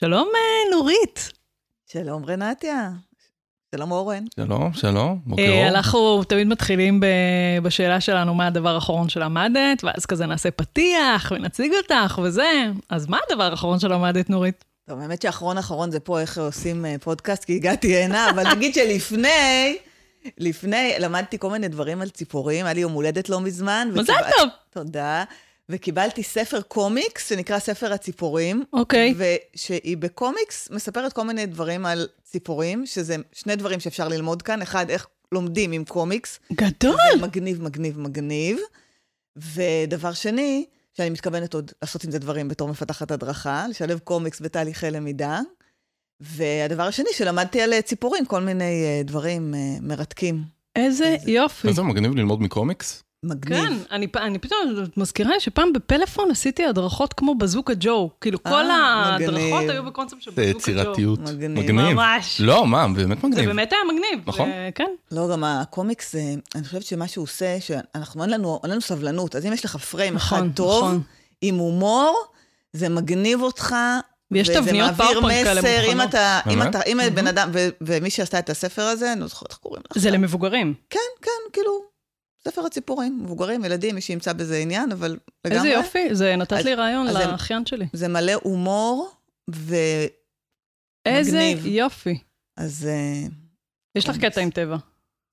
שלום, אה, נורית. שלום רנטיה. שלום אורן. שלום, שלום, בוקר אה, אור. אנחנו תמיד מתחילים ב- בשאלה שלנו, מה הדבר האחרון שלמדת, ואז כזה נעשה פתיח ונציג אותך וזה. אז מה הדבר האחרון שלמדת, נורית? טוב, האמת שאחרון אחרון זה פה איך עושים אה, פודקאסט, כי הגעתי הנה, אבל נגיד שלפני, לפני, למדתי כל מיני דברים על ציפורים, היה לי יום הולדת לא מזמן. מזל טוב. תודה. וקיבלתי ספר קומיקס שנקרא ספר הציפורים. אוקיי. ושהיא בקומיקס מספרת כל מיני דברים על ציפורים, שזה שני דברים שאפשר ללמוד כאן. אחד, איך לומדים עם קומיקס. גדול. זה מגניב, מגניב, מגניב. ודבר שני, שאני מתכוונת עוד לעשות עם זה דברים בתור מפתחת הדרכה, לשלב קומיקס בתהליכי למידה. והדבר השני, שלמדתי על אה, ציפורים, כל מיני אה, דברים אה, מרתקים. איזה יופי. איזה מגניב ללמוד מקומיקס? מגניב. כן, אני, פתאום מזכירה לי שפעם בפלאפון עשיתי הדרכות כמו בזוקה ג'ו. כאילו, אה, כל ההדרכות מגניב. היו בקונספט של זה בזוקה ג'ו. יצירתיות. מגניב. ממש. לא, מה, באמת זה מגניב. באמת היה מגניב. נכון. כן. לא, גם הקומיקס, אה, אני חושבת שמה שהוא עושה, שאנחנו, אין לנו, אין לנו סבלנות. אז אם יש לך פריים אחד נכון, טוב, נכון. עם הומור, זה מגניב אותך. ויש וזה תבניות מעביר PowerPoint כאלה מסר, אם מוכנות. אתה, אם? אתה, אם בן אדם, ומי שעשתה את הספר הזה, אני לא זוכרת איך קוראים לך. זה למבוגרים. כן, כן, כאילו, ספר הציפורים, מבוגרים, ילדים, מי שימצא בזה עניין, אבל לגמרי. איזה יופי, זה נתת אז- לי רעיון אז לאחיין שלי. זה מלא הומור, ואז... איזה. יופי. אה, יש לך. קטע עם טבע.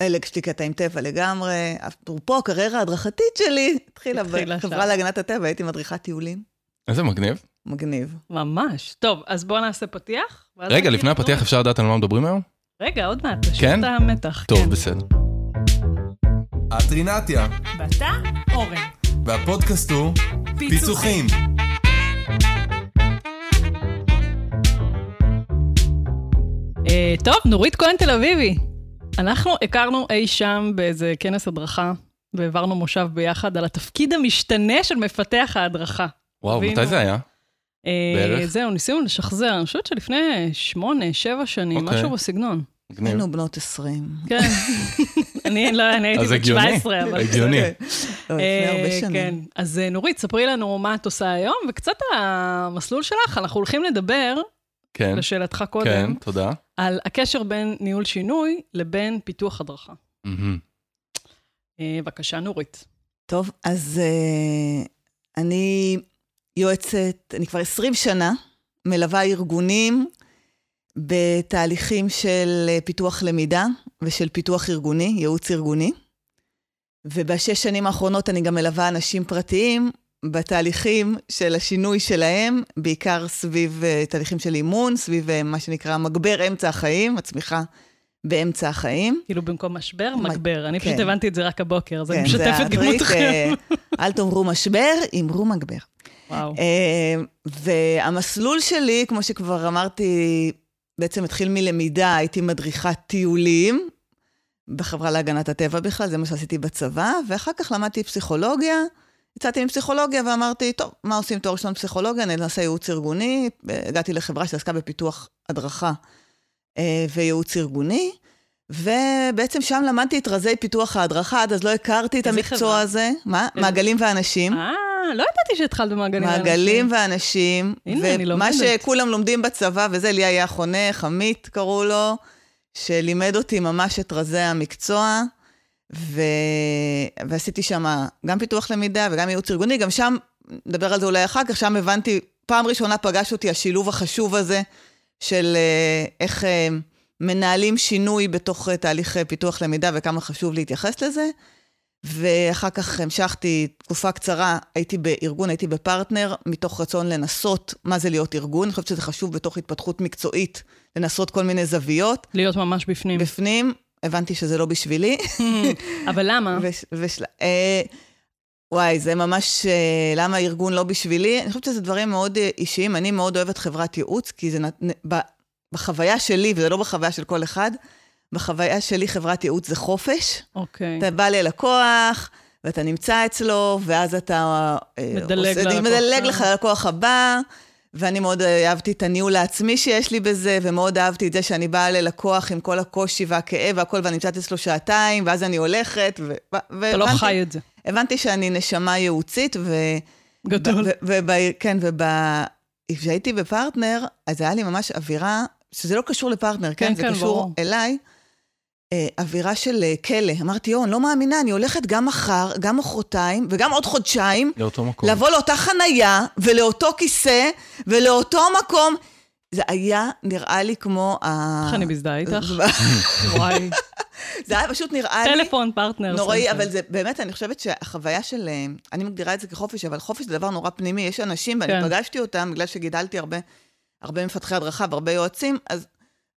אלה, יש לי קטע עם טבע לגמרי. אפרופו, הקריירה ההדרכתית שלי התחילה בחברה. להגנת הטבע, הייתי מדריכת טיולים. איזה מגניב. מגניב. ממש. טוב, אז בואו נעשה פתיח. רגע, לפני הפתיח אפשר לדעת על מה מדברים היום? רגע, עוד מעט, תשאיר כן? את המתח. טוב, כן. בסדר. הטרינתיה, ואתה, אורן. והפודקאסט הוא פיצוחים. אה, טוב, נורית כהן תל אביבי. אנחנו הכרנו אי שם באיזה כנס הדרכה, והעברנו מושב ביחד על התפקיד המשתנה של מפתח ההדרכה. וואו. מתי זה היה? אה, בערך? זהו, ניסינו לשחזר, אני חושבת שלפני שמונה, שבע שנים, אוקיי. משהו בסגנון. היינו בנות 20. כן. אני לא, אני הייתי אז בת הגיוני, 17, אבל... הגיוני. לא, לפני הרבה אה, שנים. כן. אז אה, נורית, ספרי לנו מה את עושה היום, וקצת על המסלול שלך. אנחנו הולכים לדבר, כן, לשאלתך כן, קודם, תודה. על הקשר בין ניהול שינוי לבין פיתוח הדרכה. אה, בבקשה, נורית. טוב, אז אני יועצת, אני כבר 20 שנה מלווה ארגונים בתהליכים של אה, פיתוח למידה ושל פיתוח ארגוני, ייעוץ ארגוני. ובשש שנים האחרונות אני גם מלווה אנשים פרטיים בתהליכים של השינוי שלהם, בעיקר סביב uh, תהליכים של אימון, סביב uh, מה שנקרא מגבר אמצע החיים, הצמיחה באמצע החיים. כאילו במקום משבר, מגבר. אני פשוט כן. הבנתי את זה רק הבוקר, אז אני כן, זה משתפת גם אתכם. אה, אל תאמרו משבר, אמרו מגבר. וואו. אה, והמסלול שלי, כמו שכבר אמרתי, בעצם התחיל מלמידה, הייתי מדריכת טיולים בחברה להגנת הטבע בכלל, זה מה שעשיתי בצבא, ואחר כך למדתי פסיכולוגיה. יצאתי מפסיכולוגיה ואמרתי, טוב, מה עושים תואר ראשון פסיכולוגיה? נעשה ייעוץ ארגוני. הגעתי לחברה שעסקה בפיתוח הדרכה אה, וייעוץ ארגוני, ובעצם שם למדתי את רזי פיתוח ההדרכה, עד אז לא הכרתי את המקצוע חברה? הזה. מה? איזה- מעגלים ואנשים. אה, לא ידעתי שהתחלת במעגלים. מעגלים לאנשים. ואנשים, הנה, אני ומה לומדת. שכולם לומדים בצבא, וזה לי היה חונך, עמית קראו לו, שלימד אותי ממש את רזי המקצוע, ו... ועשיתי שם גם פיתוח למידה וגם ייעוץ ארגוני, גם שם, נדבר על זה אולי אחר כך, שם הבנתי, פעם ראשונה פגש אותי השילוב החשוב הזה של אה, איך אה, מנהלים שינוי בתוך אה, תהליך אה, פיתוח למידה וכמה חשוב להתייחס לזה. ואחר כך המשכתי תקופה קצרה, הייתי בארגון, הייתי בפרטנר, מתוך רצון לנסות מה זה להיות ארגון. אני חושבת שזה חשוב בתוך התפתחות מקצועית, לנסות כל מיני זוויות. להיות ממש בפנים. בפנים, הבנתי שזה לא בשבילי. אבל למה? וש, ושל... אה, וואי, זה ממש, אה, למה ארגון לא בשבילי? אני חושבת שזה דברים מאוד אישיים. אני מאוד אוהבת חברת ייעוץ, כי זה נת... בחוויה שלי, וזה לא בחוויה של כל אחד, בחוויה שלי חברת ייעוץ זה חופש. אוקיי. אתה בא ללקוח, ואתה נמצא אצלו, ואז אתה... אה, מדלג עושה- ללקוח מדלג הבא. לך ללקוח הבא, ואני מאוד אה, אהבתי את הניהול העצמי שיש לי בזה, ומאוד אהבתי את זה שאני באה ללקוח עם כל הקושי והכאב והכל, ואני נמצאת אצלו שעתיים, ואז אני הולכת, ו... ו- אתה לא והבנתי- חי את זה. הבנתי שאני נשמה ייעוצית, ו... גדול. ו- וב- כן, וב... כשהייתי בפרטנר, אז היה לי ממש אווירה, שזה לא קשור לפרטנר, כן? כן, זה כן, קשור ברור. אליי. אה, אווירה של אה, כלא. אמרתי, יואו, אני לא מאמינה, אני הולכת גם מחר, גם מחרתיים, וגם עוד חודשיים, לאותו מקום. לבוא לאותה חנייה, ולאותו כיסא, ולאותו מקום. זה היה נראה לי כמו ה... איך אני מזדהה איתך? וואי. זה היה פשוט נראה לי... טלפון, פרטנר. נוראי. אבל זה באמת, אני חושבת שהחוויה של... אה, אני מגדירה את זה כחופש, אבל חופש זה דבר נורא פנימי. יש אנשים, ואני כן. פגשתי אותם, בגלל שגידלתי הרבה, הרבה מפתחי הדרכה והרבה יועצים, אז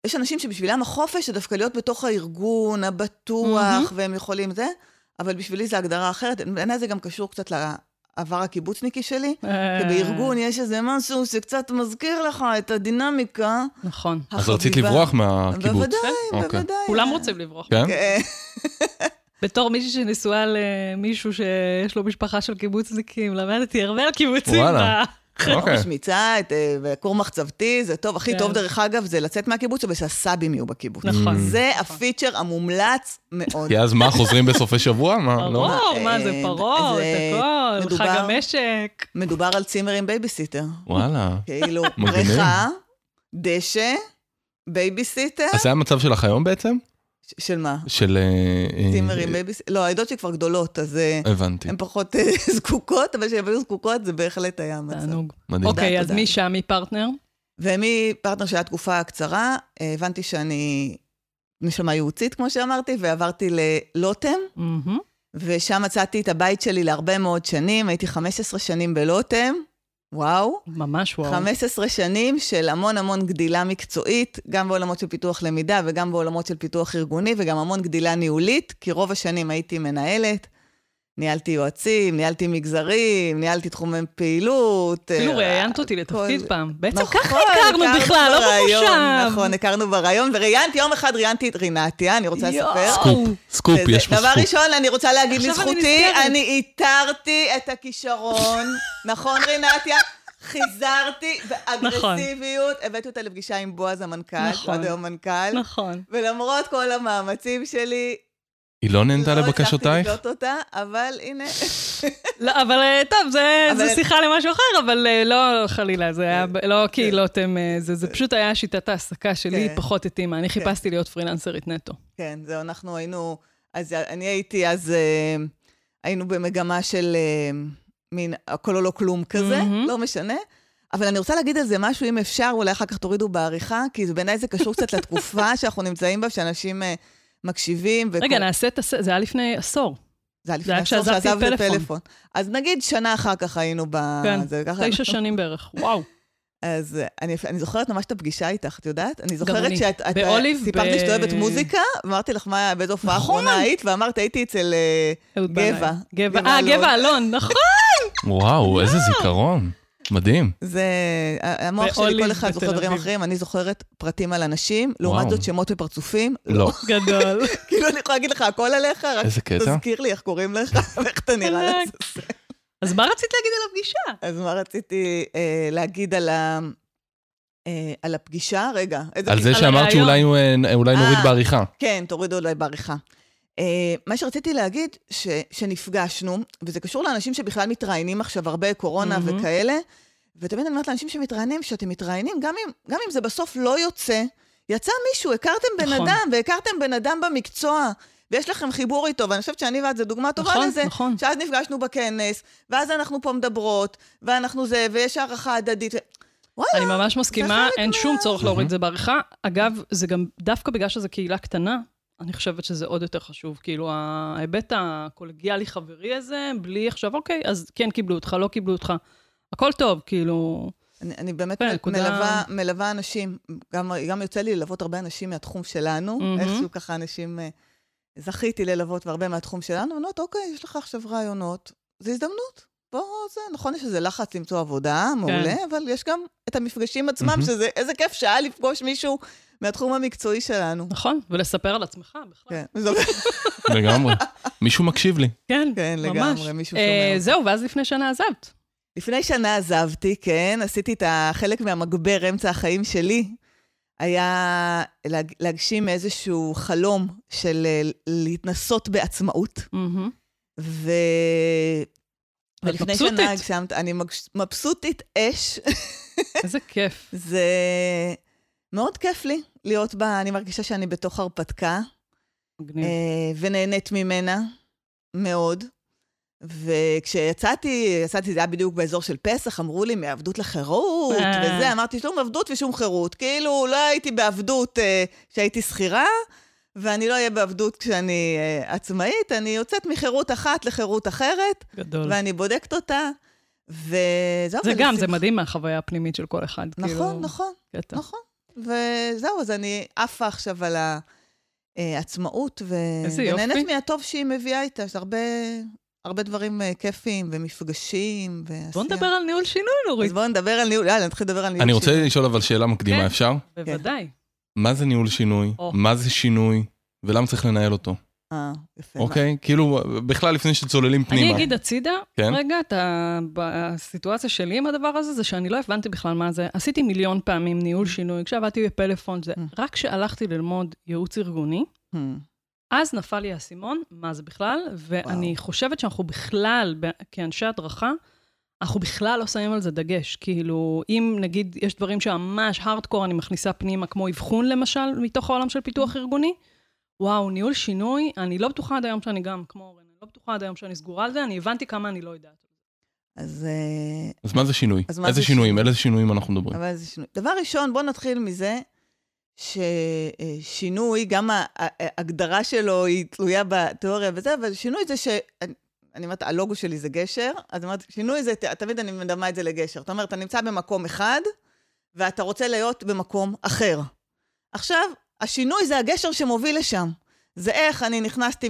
יש אנשים שבשבילם החופש זה דווקא להיות בתוך הארגון הבטוח, מהמם. והם יכולים זה, אבל בשבילי זה הגדרה אחרת. בעיניי זה גם קשור קצת לעבר הקיבוצניקי שלי. אה, שבארגון יש איזה משהו שקצת מזכיר לך את הדינמיקה. נכון. אז רצית החביבה. לברוח מהקיבוץ. בוודאי, אוקיי. בוודאי. כולם רוצים לברוח. כן? כן. בתור מישהי שנשואה למישהו שיש לו משפחה של קיבוצניקים, למדתי הרבה על קיבוצים. אוקיי. משמיצה, את, אה, כור מחצבתי, זה טוב. הכי כן. טוב, דרך אגב, זה לצאת מהקיבוץ, אבל שהסבים יהיו בקיבוץ. נכון. זה הפיצ'ר המומלץ מאוד. כי אז מה, חוזרים בסופי שבוע? מה, לא? ברור, מה זה אה, פרות, הכל, חג המשק. מדובר על צימר עם בייביסיטר. וואלה. כאילו. בריכה, דשא, בייביסיטר. אז זה המצב שלך היום בעצם? של מה? של... אה, אה, צימר עם בייביסיטר? לא, הילדות שלי כבר גדולות, אז אה, הבנתי. הן פחות אה, זקוקות, אבל כשהן היו זקוקות זה בהחלט היה המצב. תענוג. מדהים. אוקיי, אז תודה. משם, מפרטנר? ומפרטנר שהיה תקופה קצרה, אה, הבנתי שאני נשמה ייעוצית, כמו שאמרתי, ועברתי ללוטם. ושם מצאתי את הבית שלי להרבה מאוד שנים, הייתי 15 שנים בלוטם, וואו. ממש וואו. 15 שנים של המון המון גדילה מקצועית, גם בעולמות של פיתוח למידה וגם בעולמות של פיתוח ארגוני, וגם המון גדילה ניהולית, כי רוב השנים הייתי מנהלת, ניהלתי יועצים, ניהלתי מגזרים, ניהלתי תחומי פעילות. אפילו אה, ראיינת אותי לתפקיד כל- פעם. בעצם נכון, ככה הכרנו בכלל, לא בראיון, במושב. נכון, הכרנו בריאיון, וראיינתי, יום אחד ראיינתי את רינתיה, אני רוצה לספר. סקופ, סקופ, יש פה דבר סקופ. ראשון, אני רוצה להגיד לזכותי. אני איתרתי את הכישרון, נכון רינתיה? חיזרתי באגרסיביות, הבאתי אותה לפגישה עם בועז המנכ"ל, נכון. עד היום מנכ"ל, נכון. ולמרות כל המאמצים שלי, היא לא נהנתה לא הצלחתי לבקשותייך? לקלוט אותה, אבל הנה, לא, אבל אה, טוב, זה אבל- זה שיחה למשהו אחר, אבל אה, לא חלילה, זה היה, לא קהילות הם, אה, זה זה פשוט היה שיטת ההעסקה שלי, כן. פחות התאימה. אני חיפשתי להיות פרילנסרית נטו. כן, זהו, אנחנו היינו, אז אני הייתי אז, היינו במגמה של מין הכל או לא כלום כזה, מהמם. לא משנה. אבל אני רוצה להגיד על זה משהו, אם אפשר, אולי אחר כך תורידו בעריכה, כי בעיניי זה קשור קצת לתקופה שאנחנו נמצאים בה, שאנשים אה, מקשיבים. וכל- רגע, נעשה את הס... זה היה לפני עשור. זה היה לפני עשור שעזבתי פלאפון. פלאפון. אז נגיד שנה אחר כך היינו ב... כן, זה ככה- תשע שנים בערך, וואו. אז אה, אני, אני זוכרת ממש את הפגישה איתך, את יודעת? אני זוכרת. שאת... את, באוליב, סיפרת לי ב- שאת אוהבת מוזיקה, ואמרתי לך, מה, באיזו הופעה נכון. האחרונה היית? ואמרת, הייתי אצל... אה, גבע. גבע, אה. גבע אלון, נכון. וואו, איזה זיכרון. מדהים. זה... המוח שלי, כל אחד זוכר דברים. אחרים, אני זוכרת פרטים על אנשים, לעומת. זאת שמות ופרצופים. לא. גדול. כאילו, אני יכולה להגיד לך הכל עליך, רק. תזכיר לי איך קוראים לך, ואיך אתה נראה. לעזאזל. אז מה רצית להגיד על הפגישה? אז מה רציתי אה, להגיד על ה... אה, על הפגישה? רגע. על? זה שאמרת. שאולי אה, נוריד. בעריכה. כן, תורידו אולי בעריכה. אה, מה שרציתי להגיד, ש, שנפגשנו, וזה קשור לאנשים שבכלל מתראיינים עכשיו הרבה קורונה מהמם. וכאלה, ותמיד אני אומרת לאנשים שמתראיינים, שאתם מתראיינים, גם אם, גם אם זה בסוף לא יוצא, יצא מישהו, הכרתם בן נכון. אדם, והכרתם בן אדם במקצוע, ויש לכם חיבור איתו, ואני חושבת שאני ואת זה דוגמה טובה נכון, לזה, נכון. שאז נפגשנו בכנס, ואז אנחנו פה מדברות, ואנחנו זה, ויש הערכה הדדית. וואלה, אני ממש מסכימה, אין מה- שום צורך להוריד את זה בעריכה. אגב, זה גם דווקא בגלל שזו קהילה קטנה, אני חושבת שזה עוד יותר חשוב. כאילו, ההיבט הקולגיאלי-חברי הזה, בלי עכשיו, אוקיי, אז כן קיבלו אותך, לא קיבלו אותך. הכל טוב, כאילו, אני, אני באמת כן, נקודה- מלווה, מלווה אנשים, גם, גם יוצא לי ללוות הרבה אנשים מהתחום שלנו, מהמם. איכשהו ככה אנשים, אה, זכיתי ללוות והרבה מהתחום שלנו, אומרות, אוקיי, יש לך עכשיו רעיונות, זו הזדמנות. בוא, זה, נכון, יש איזה לחץ למצוא עבודה, מעולה, אבל יש גם את המפגשים עצמם, מהמם. שזה, איזה כיף שעה לפגוש מישהו מהתחום המקצועי שלנו. נכון, ולספר על עצמך בכלל. כן, זה- לגמרי. מישהו מקשיב לי. כן, כן, ממש. לגמרי, מישהו אה, שומע אותי. זהו, ואז לפני שנה עזבת. לפני שנה עזבתי, כן, עשיתי את החלק מהמגבר, אמצע החיים שלי, היה להג, להגשים איזשהו חלום של אה, להתנסות בעצמאות. מהמם. ואת ולפני מבסוטית. שנה הגשמת, אני מבסוטית אש. איזה כיף. זה מאוד כיף לי להיות בה, אני מרגישה שאני בתוך הרפתקה, מגניב. אה, ונהנית ממנה מאוד. וכשיצאתי, יצאתי, זה היה בדיוק באזור של פסח, אמרו לי, מעבדות לחירות, אה. וזה, אמרתי, שום עבדות ושום חירות. כאילו, לא הייתי בעבדות אה, כשהייתי שכירה, ואני לא אהיה בעבדות כשאני אה, עצמאית, אני יוצאת מחירות אחת לחירות אחרת, גדול. ואני בודקת אותה, וזהו. זה גם, זה ולשמח- מדהים מהחוויה הפנימית של כל אחד. נכון, כאילו, נכון. קטע. נכון. וזהו, אז אני עפה עכשיו על העצמאות. ונהנית מהטוב שהיא מביאה איתה. יש הרבה, הרבה דברים אה, כיפיים ומפגשים ועשייה. בוא נדבר על ניהול שינוי, נורית. אז בואו נדבר על ניהול, יאללה, נתחיל לדבר על ניהול אני רוצה שינוי. לשאול אבל שאלה מקדימה, כן. אפשר? בוודאי. מה זה ניהול שינוי? או. מה זה שינוי? ולמה צריך לנהל אותו? אה, יפה. אוקיי? כאילו, בכלל לפני שצוללים פנימה. אני אגיד הצידה, כן. רגע, את ה- בסיטואציה שלי עם הדבר הזה, זה שאני לא הבנתי בכלל מה זה. עשיתי מיליון פעמים ניהול שינוי, כשעבדתי בפלאפון, זה Mm. רק כשהלכתי ללמוד ייעוץ ארגוני, Hmm. אז נפל לי האסימון, מה זה בכלל, ואני וואו. חושבת שאנחנו בכלל, כאנשי הדרכה, אנחנו בכלל לא שמים על זה דגש. כאילו, אם נגיד יש דברים שממש הארדקור אני מכניסה פנימה, כמו אבחון למשל, מתוך העולם של פיתוח ארגוני, וואו, ניהול שינוי, אני לא בטוחה עד היום שאני גם, כמו אורן, אני לא בטוחה עד היום שאני סגורה על זה, אני הבנתי כמה אני לא יודעת. אז... אה, אז מה זה שינוי? אז מה איזה זה שינויים? שינוי? על איזה שינויים אנחנו מדברים? אבל זה שינוי. דבר ראשון, בואו נתחיל מזה ששינוי, גם ההגדרה שלו היא תלויה בתיאוריה וזה, אבל שינוי זה ש... אני- אומרת, הלוגו שלי זה גשר, אז אני אומרת, שינוי זה, תמיד אני מדמה את זה לגשר. זאת אומרת, אתה נמצא במקום אחד, ואתה רוצה להיות במקום אחר. עכשיו, השינוי זה הגשר שמוביל לשם. זה איך אני נכנסתי,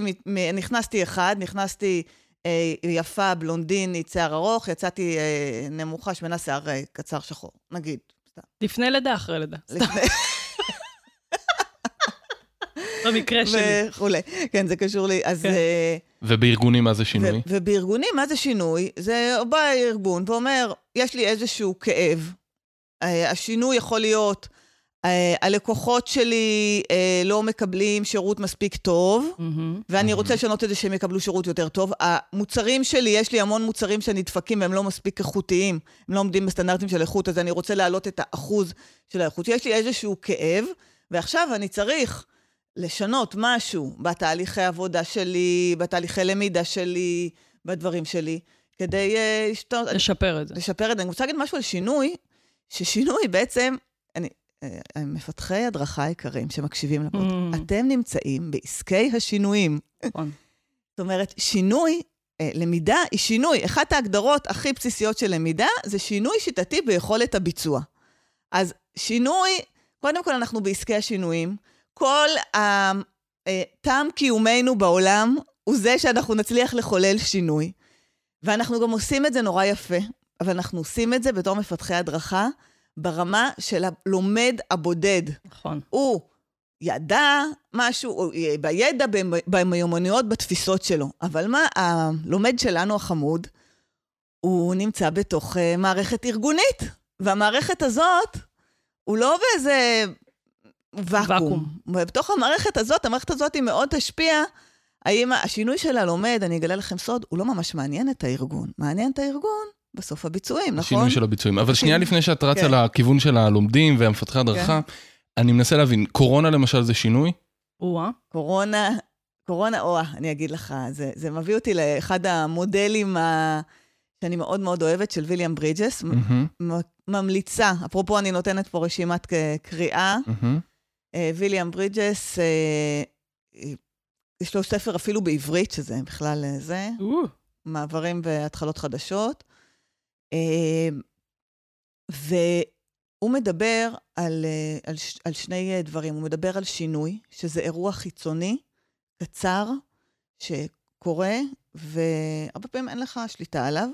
נכנסתי אחד, נכנסתי אה, יפה, בלונדינית, שיער ארוך, יצאתי אה, נמוכה, שמנה שיער אה, קצר שחור, נגיד. סתם. לפני לידה, אחרי לידה. לפני- במקרה שלי. וכולי. כן, זה קשור לי. אז... כן. אה, ובארגונים מה זה שינוי? ו- ובארגונים, מה זה שינוי? זה בא ארגון ואומר, יש לי איזשהו כאב. אה, השינוי יכול להיות, הלקוחות שלי אה, לא מקבלים שירות מספיק טוב. ואני. רוצה לשנות את זה שהם יקבלו שירות יותר טוב. המוצרים שלי, יש לי המון מוצרים שנדפקים והם לא מספיק איכותיים, הם לא עומדים בסטנדרטים של איכות, אז אני רוצה להעלות את האחוז של האיכות. יש לי איזשהו כאב, ועכשיו אני צריך לשנות משהו בתהליכי עבודה שלי, בתהליכי למידה שלי, בדברים שלי, כדי אה. לשפר את זה. לשפר את זה. אני רוצה להגיד משהו על שינוי, ששינוי בעצם, אה, מפתחי הדרכה יקרים שמקשיבים לפודקאסט, Mm. אתם נמצאים בעסקי השינויים. נכון. זאת אומרת, שינוי, אה, למידה היא שינוי. אחת ההגדרות הכי בסיסיות של למידה זה שינוי שיטתי ביכולת הביצוע. אז שינוי, קודם כל אנחנו בעסקי השינויים. כל ה- אה, קיומנו בעולם הוא זה שאנחנו נצליח לחולל שינוי. ואנחנו גם עושים את זה נורא יפה, אבל אנחנו עושים את זה בתור מפתחי הדרכה ברמה של הלומד הבודד. נכון. הוא ידע משהו, או בידע, במ- במיומנויות, בתפיסות שלו. אבל מה, הלומד שלנו החמוד, הוא נמצא בתוך uh, מערכת ארגונית, והמערכת הזאת, הוא לא באיזה ואקום. ואקום. ובתוך המערכת הזאת, המערכת הזאת היא מאוד תשפיע. האם השינוי של הלומד, אני אגלה לכם סוד, הוא לא ממש מעניין את הארגון. מעניין את הארגון בסוף הביצועים, נכון? השינוי של הביצועים. אבל שנייה לפני שאת רצה כן. לכיוון של הלומדים והמפתחי הדרכה, אני מנסה להבין, קורונה למשל זה שינוי? או-אה. קורונה, קורונה, או, אני אגיד לך, זה, זה מביא אותי לאחד המודלים ה... שאני מאוד מאוד אוהבת, של ויליאם ברידג'ס, מ- ממליצה, אפרופו, אני נותנת פה רשימת קריאה. אה, ויליאם ברידג'ס, אה, אה, יש לו ספר אפילו בעברית, שזה בכלל זה, או, מעברים והתחלות חדשות. אה, והוא מדבר על, אה, על, על שני אה, דברים. הוא מדבר על שינוי, שזה אירוע חיצוני, קצר, שקורה, והרבה פעמים אין לך שליטה עליו.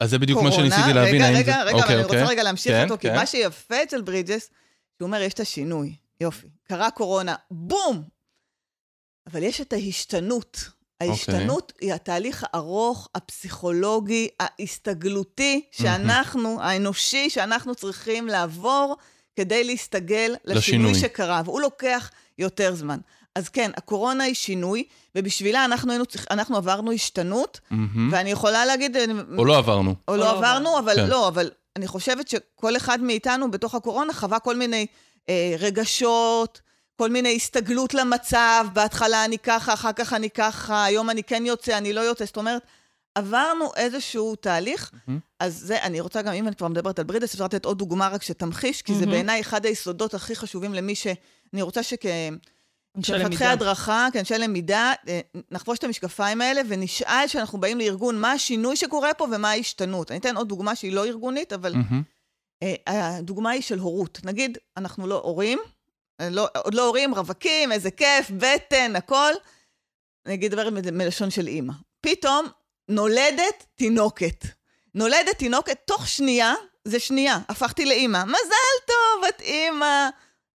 אז זה בדיוק מה קורונה, שניסיתי להבין. רגע, רגע, זה- רגע, אוקיי, אבל אני אוקיי. רוצה רגע להמשיך כן, אותו, כי כן. מה שיפה אצל ברידג'ס, שהוא אומר, יש את השינוי, יופי. קרה קורונה, בום! אבל יש את ההשתנות. אוקיי. ההשתנות היא התהליך הארוך, הפסיכולוגי, ההסתגלותי, שאנחנו, האנושי, שאנחנו צריכים לעבור כדי להסתגל לשינוי. שקרה, והוא לוקח יותר זמן. אז כן, הקורונה היא שינוי, ובשבילה אנחנו, היינו אנחנו עברנו השתנות, מהמם. ואני יכולה להגיד... או לא עברנו. או או לא לא עברנו, אבל כן. לא, אבל אני חושבת שכל אחד מאיתנו בתוך הקורונה חווה כל מיני אה, רגשות, כל מיני הסתגלות למצב, בהתחלה אני ככה, אחר כך אני ככה, היום אני כן יוצא, אני לא יוצא, זאת אומרת, עברנו איזשהו תהליך, מהמם. אז זה, אני רוצה גם, אם אני כבר מדברת על ברידס, אפשר לתת עוד דוגמה רק שתמחיש, כי זה מהמם. בעיניי אחד היסודות הכי חשובים למי ש... אני רוצה שכ... כמפתחי. הדרכה, כאנשי למידה, אה, נחבוש את המשקפיים האלה ונשאל כשאנחנו באים לארגון, מה השינוי שקורה פה ומה ההשתנות. אני אתן עוד דוגמה שהיא לא ארגונית, אבל. אה, הדוגמה היא של הורות. נגיד, אנחנו לא הורים, לא, עוד לא הורים, רווקים, איזה כיף, בטן, הכל. נגיד דבר מ- מלשון של אימא. פתאום נולדת תינוקת. נולדת תינוקת תוך שנייה, זה שנייה, הפכתי לאימא. מזל טוב, את אימא.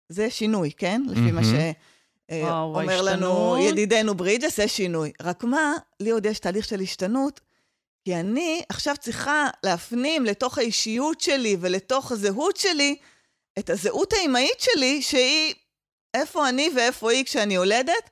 זה שינוי, כן? לפי מה. שאומר וואו, לנו. ידידנו ברידג'ס, זה שינוי. רק מה, לי עוד יש תהליך של השתנות, כי אני עכשיו צריכה להפנים לתוך האישיות שלי ולתוך הזהות שלי את הזהות האימהית שלי, שהיא איפה אני ואיפה היא כשאני יולדת.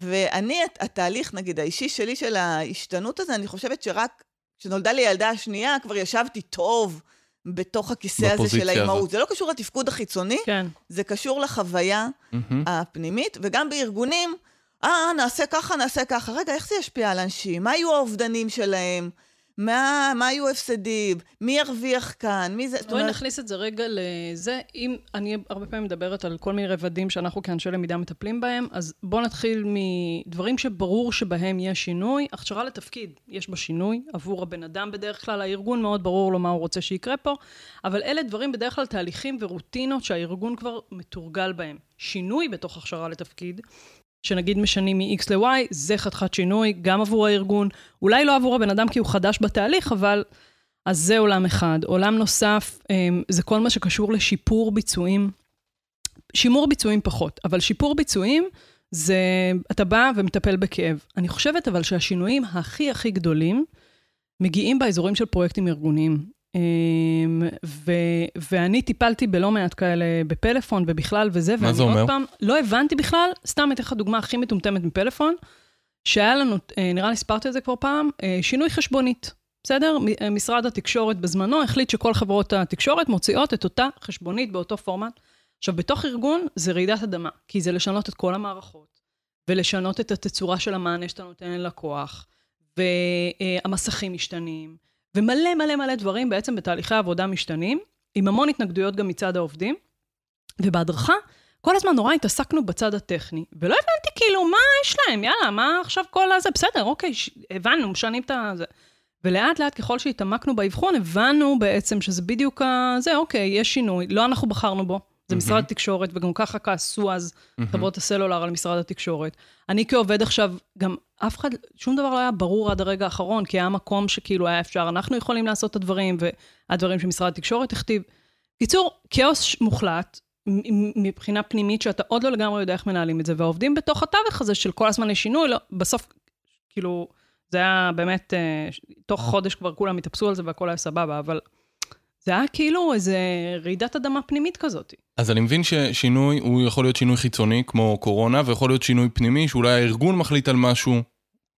ואני, את- התהליך, נגיד, האישי שלי של ההשתנות הזה, אני חושבת שרק כשנולדה לי הילדה השנייה, כבר ישבתי טוב בתוך הכיסא הזה של. האימהות. זה לא קשור לתפקוד החיצוני, כן. זה קשור לחוויה מהמם. הפנימית, וגם בארגונים, אה, נעשה ככה, נעשה ככה. רגע, איך זה ישפיע על אנשים? מה יהיו האובדנים שלהם? מה, מה יהיו הפסדים? מי ירוויח כאן? מי זה? בואי אומרת, נכניס את זה רגע לזה. אם אני הרבה פעמים מדברת על כל מיני רבדים שאנחנו כאנשי למידה מטפלים בהם, אז בואו נתחיל מדברים שברור שבהם יש שינוי. הכשרה לתפקיד, יש בה שינוי עבור הבן אדם בדרך כלל. הארגון מאוד ברור לו מה הוא רוצה שיקרה פה, אבל אלה דברים בדרך כלל תהליכים ורוטינות שהארגון כבר מתורגל בהם. שינוי בתוך הכשרה לתפקיד, שנגיד משנים מ-X ל-Y, זה חתיכת שינוי, גם עבור הארגון, אולי לא עבור הבן אדם כי הוא חדש בתהליך, אבל אז זה עולם אחד. עולם נוסף, אמ, זה כל מה שקשור לשיפור ביצועים. שימור ביצועים פחות, אבל שיפור ביצועים זה, אתה בא ומטפל בכאב. אני חושבת אבל שהשינויים הכי הכי גדולים מגיעים באזורים של פרויקטים ארגוניים. אמ, ו, ואני טיפלתי בלא מעט כאלה בפלאפון ובכלל וזה, מה זה אומר? פעם, לא הבנתי בכלל, סתם אתן לך דוגמה הכי מטומטמת מפלאפון, שהיה לנו, אה, נראה לי סיפרתי את זה כבר פעם, אה, שינוי חשבונית. בסדר? אה, משרד התקשורת בזמנו החליט שכל חברות התקשורת מוציאות את אותה חשבונית באותו פורמט. עכשיו, בתוך ארגון זה רעידת אדמה, כי זה לשנות את כל המערכות, ולשנות את התצורה של המענה שאתה נותן ללקוח, והמסכים משתנים, ומלא מלא מלא דברים בעצם בתהליכי העבודה משתנים, עם המון התנגדויות גם מצד העובדים. ובהדרכה, כל הזמן נורא התעסקנו בצד הטכני, ולא הבנתי כאילו, מה יש להם? יאללה, מה עכשיו כל הזה? בסדר, אוקיי, ש... הבנו, משנים את ה... ולאט לאט, ככל שהתעמקנו באבחון, הבנו בעצם שזה בדיוק ה... זה, אוקיי, יש שינוי, לא אנחנו בחרנו בו. זה משרד התקשורת, וגם ככה כעסו אז חברות הסלולר על משרד התקשורת. אני כעובד עכשיו, גם אף אחד, שום דבר לא היה ברור עד הרגע האחרון, כי היה מקום שכאילו היה אפשר, אנחנו יכולים לעשות את הדברים, והדברים שמשרד התקשורת הכתיב. קיצור, כאוס מוחלט, מבחינה פנימית, שאתה עוד לא לגמרי יודע איך מנהלים את זה, והעובדים בתוך התווך הזה של כל הזמן יש שינוי, לא, בסוף, כאילו, זה היה באמת, אה, תוך חודש כבר כולם התאפסו על זה והכל היה סבבה, אבל זה היה כאילו איזה רעידת אדמה פנימית כזאת. אז אני מבין ששינוי, הוא יכול להיות שינוי חיצוני, כמו קורונה, ויכול להיות שינוי פנימי, שאולי הארגון מחליט על משהו,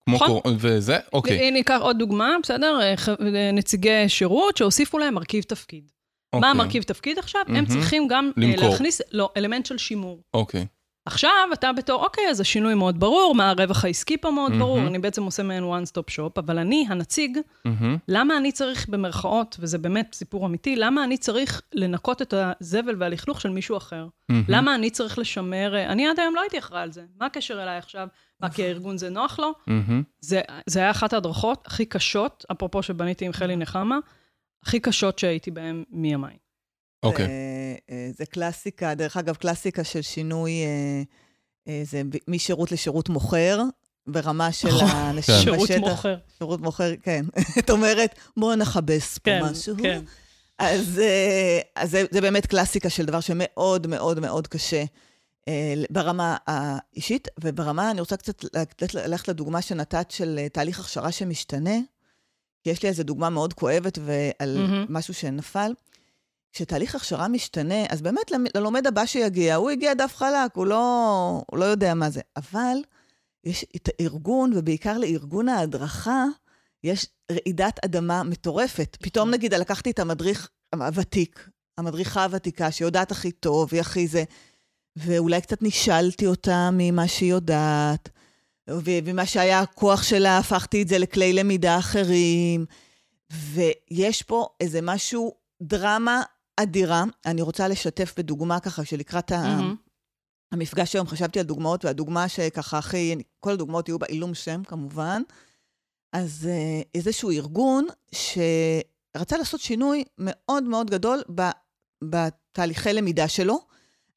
כמו נכון. קורונה, וזה, אוקיי. ניקח עוד דוגמה, בסדר? אה, אה, נציגי שירות שהוסיפו להם מרכיב תפקיד. מה אוקיי, המרכיב תפקיד עכשיו? הם מהמם. צריכים גם אה, למכור. להכניס, לא, אלמנט של שימור. אוקיי. עכשיו, אתה בתור, אוקיי, אז השינוי מאוד ברור, מה הרווח העסקי פה מאוד ברור, מהמם. אני בעצם עושה מעין one stop shop, אבל אני, הנציג, מהמם. למה אני צריך, במרכאות, וזה באמת סיפור אמיתי, למה אני צריך לנקות את הזבל והלכלוך של מישהו אחר? מהמם. למה אני צריך לשמר, אה, אני עד היום לא הייתי אחראי על זה, מה הקשר אליי עכשיו? מה, כי הארגון זה נוח לו? מהמם. זה, זה היה אחת ההדרכות הכי קשות, אפרופו שבניתי עם חלי נחמה, הכי קשות שהייתי בהן מימיי. אוקיי. זה, אה, זה קלאסיקה, דרך אגב, קלאסיקה של שינוי, אה, אה, זה משירות לשירות מוכר, ברמה של האנשים נכון. שירות בשטח. מוכר. שירות מוכר, כן. את אומרת, בואו נכבס פה כן, משהו. כן. אז, אה, אז זה, זה באמת קלאסיקה של דבר שמאוד מאוד מאוד קשה ברמה האישית, וברמה, אני רוצה קצת ללכת לדוגמה שנתת של תהליך הכשרה שמשתנה, כי יש לי איזו דוגמה מאוד כואבת ועל מהמם. משהו שנפל. כשתהליך הכשרה משתנה, אז באמת ללומד הבא שיגיע, הוא הגיע דף חלק, הוא לא, הוא לא יודע מה זה. אבל יש את הארגון, ובעיקר לארגון ההדרכה, יש רעידת אדמה מטורפת. פתאום נגיד, לקחתי את המדריך הוותיק, המדריכה הוותיקה, שיודעת הכי טוב, היא הכי זה, ואולי קצת נישלתי אותה ממה שהיא יודעת, ומה שהיה הכוח שלה, הפכתי את זה לכלי למידה אחרים, ויש פה איזה משהו, דרמה אדירה. אני רוצה לשתף בדוגמה ככה, שלקראת ה... מהמם. המפגש היום חשבתי על דוגמאות, והדוגמה שככה הכי, כל הדוגמאות יהיו בעילום שם כמובן. אז uh, איזשהו ארגון שרצה לעשות שינוי מאוד מאוד גדול בתהליכי למידה שלו.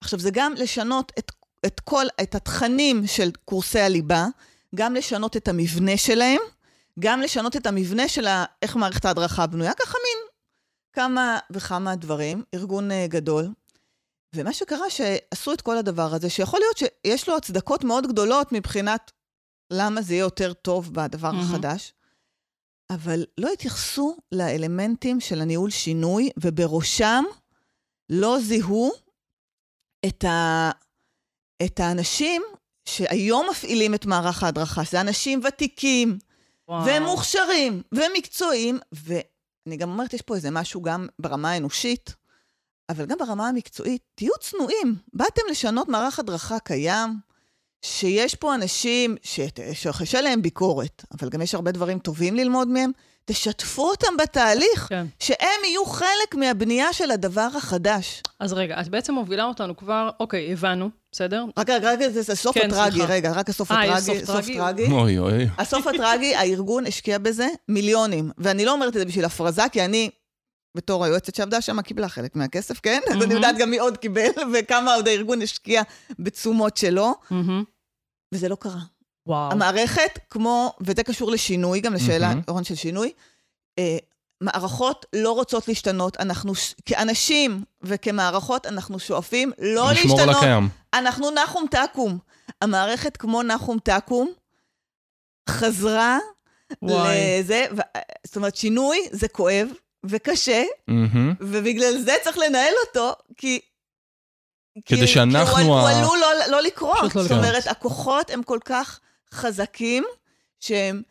עכשיו, זה גם לשנות את, את כל, את התכנים של קורסי הליבה, גם לשנות את המבנה שלהם, גם לשנות את המבנה של ה, איך מערכת ההדרכה בנויה, ככה מין כמה וכמה דברים, ארגון uh, גדול. ומה שקרה, שעשו את כל הדבר הזה, שיכול להיות שיש לו הצדקות מאוד גדולות מבחינת למה זה יהיה יותר טוב בדבר מהמם. החדש, אבל לא התייחסו לאלמנטים של הניהול שינוי, ובראשם לא זיהו את, ה... את האנשים שהיום מפעילים את מערך ההדרכה, שזה אנשים ותיקים, וואו. והם מוכשרים, ומקצועיים, ואני גם אומרת, יש פה איזה משהו גם ברמה האנושית, אבל גם ברמה המקצועית, תהיו צנועים. באתם לשנות מערך הדרכה קיים, שיש פה אנשים שקשה להם ביקורת, אבל גם יש הרבה דברים טובים ללמוד מהם, תשתפו אותם בתהליך, כן. שהם יהיו חלק מהבנייה של הדבר החדש. אז רגע, את בעצם מובילה אותנו כבר, אוקיי, הבנו, בסדר? רק רגע, זה זה הסוף כן, הטרגי, סליחה. רגע, רק הסוף אה, יש הטרגי, סוף סוף טרגי? טרגי. אוי אוי. הסוף הטרגי, הארגון השקיע בזה מיליונים. ואני לא אומרת את זה בשביל הפרזה, כי אני, בתור היועצת שעבדה שם, קיבלה חלק מהכסף, כן? אז אני. יודעת גם מי עוד קיבל, וכמה עוד הארגון השקיע בתשומות שלו. וזה לא קרה. וואו. המערכת, כמו, וזה קשור לשינוי, גם לשאלה, מהמם. אורן, של שינוי, אה, מערכות לא רוצות להשתנות. אנחנו, ש- כאנשים וכמערכות, אנחנו שואפים לא לשמור על להשתנות. הקיים. אנחנו נחום תקום. המערכת כמו נחום תקום חזרה וואי. לזה, ו... זאת אומרת, שינוי זה כואב וקשה, מהמם. ובגלל זה צריך לנהל אותו, כי... כדי כי, שאנחנו כי הוא, ה- הוא עלול לא, לא לקרות. לא זאת לקרות. אומרת, הכוחות הם כל כך חזקים, שהם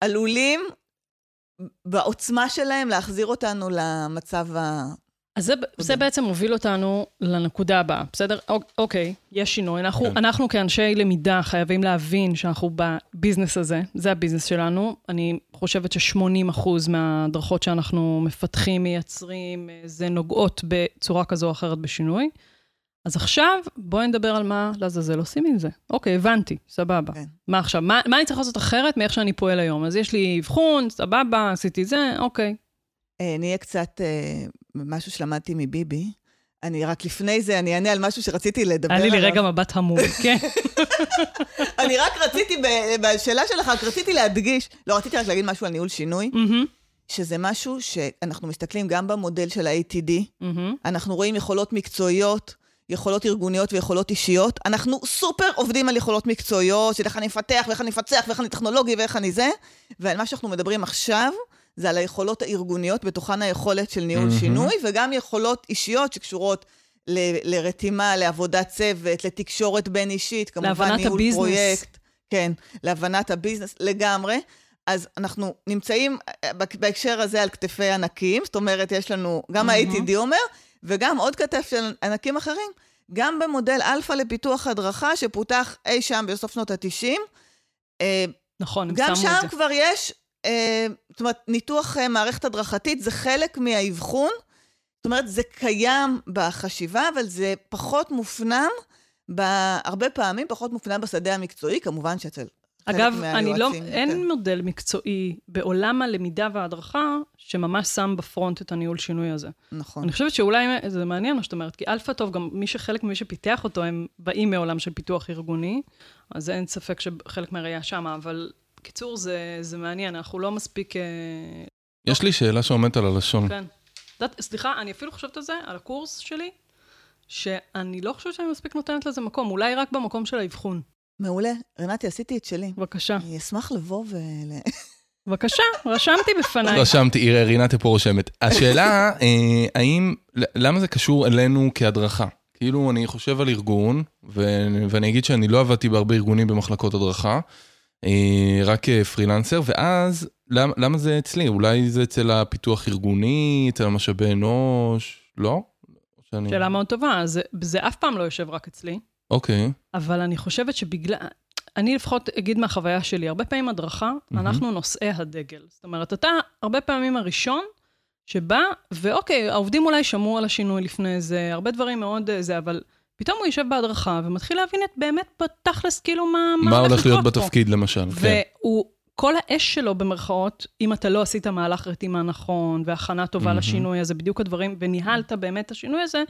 עלולים בעוצמה שלהם להחזיר אותנו למצב ה... אז זה, זה בעצם מוביל אותנו לנקודה הבאה, בסדר? אוק- אוקיי, יש שינוי. אנחנו, כן. אנחנו כאנשי למידה חייבים להבין שאנחנו בביזנס הזה, זה הביזנס שלנו. אני חושבת ש-80% מההדרכות שאנחנו מפתחים, מייצרים, אה, זה נוגעות בצורה כזו או אחרת בשינוי. אז עכשיו, בואי נדבר על מה לעזאזל עושים עם זה. אוקיי, הבנתי, סבבה. כן. מה עכשיו? מה, מה אני צריך לעשות אחרת מאיך שאני פועל היום? אז יש לי אבחון, סבבה, עשיתי זה, אוקיי. אה, אני אהיה קצת אה, משהו שלמדתי מביבי. אני רק לפני זה, אני אענה על משהו שרציתי לדבר היה לי עליו. לרגע מבט המום, כן. אני רק רציתי, בשאלה שלך, רק רציתי להדגיש, לא, רציתי רק להגיד משהו על ניהול שינוי, שזה משהו שאנחנו מסתכלים גם במודל של ה-ATD. אנחנו רואים יכולות מקצועיות, יכולות ארגוניות ויכולות אישיות. אנחנו סופר עובדים על יכולות מקצועיות, של איך אני מפתח, ואיך אני מפצח, ואיך אני טכנולוגי, ואיך אני זה, ועל מה שאנחנו מדברים עכשיו, זה על היכולות הארגוניות, בתוכן היכולת של ניהול מהמם. שינוי, וגם יכולות אישיות שקשורות ל- לרתימה, לעבודת צוות, לתקשורת בין-אישית, כמובן להבנת ניהול ה business. פרויקט. כן, להבנת ה business לגמרי. אז אנחנו נמצאים אה, בהקשר הזה על כתפי ענקים, זאת אומרת, יש לנו, גם מהמם. ה-ATD אומר, וגם עוד כתף של ענקים אחרים, גם במודל אלפא לפיתוח הדרכה, שפותח אי שם בסוף שנות ה-90, נכון, הם גם שמו את שם זה. כבר יש, אה, זאת אומרת, ניתוח אה, מערכת הדרכתית זה חלק מהאבחון, זאת אומרת, זה קיים בחשיבה, אבל זה פחות מופנם, ב- הרבה פעמים פחות מופנם בשדה המקצועי, כמובן שאצל אגב, אני לא, מהיועצים, אין כן. מודל מקצועי בעולם הלמידה וההדרכה שממש שם ב front את הניהול שינוי הזה. נכון. אני חושבת שאולי זה מעניין מה שאת אומרת, כי אלפא טוב, גם מי שחלק ממי שפיתח אותו, הם באים מעולם של פיתוח ארגוני, אז אין ספק שחלק מהראייה שמה, אבל קיצור, זה, זה מעניין, אנחנו לא מספיק... אה, יש לי שאלה שעומדת על הלשון. כן. יודעת, סליחה, אני אפילו חושבת על זה, על הקורס שלי, שאני לא חושבת שאני מספיק נותנת לזה מקום, אולי רק במקום של האבחון. מעולה. רנתי, עשיתי את שלי. בבקשה. אני אשמח לבוא ול... בבקשה, רשמתי בפניי. רשמתי, יראה, רינת פה רושמת. השאלה, אה, האם, למה זה קשור אלינו כהדרכה? כאילו, אני חושב על ארגון, ו- ואני אגיד שאני לא עבדתי בהרבה ארגונים במחלקות הדרכה, אה, רק כפרילנסר, ואז, למ- למה זה אצלי? אולי זה אצל הפיתוח ארגוני, אצל המשאבי אנוש, לא? שאני... שאלה מאוד טובה, זה, זה אף פעם לא יושב רק אצלי, אוקיי, אבל אני חושבת שבגלל... אני לפחות אגיד מהחוויה שלי, הרבה פעמים הדרכה, מהמם. אנחנו נושאי הדגל. זאת אומרת, אתה הרבה פעמים הראשון שבא, ואוקיי, העובדים אולי שמעו על השינוי לפני זה, הרבה דברים מאוד אה, זה, אבל פתאום הוא יושב בהדרכה ומתחיל להבין את באמת בתכלס, כאילו, מה, מה הולך להיות פה. בתפקיד למשל? כן. והוא, כל האש שלו במרכאות, אם אתה לא עשית מהלך רתימה נכון, והכנה טובה מהמם. לשינוי הזה, בדיוק הדברים, וניהלת באמת את השינוי הזה,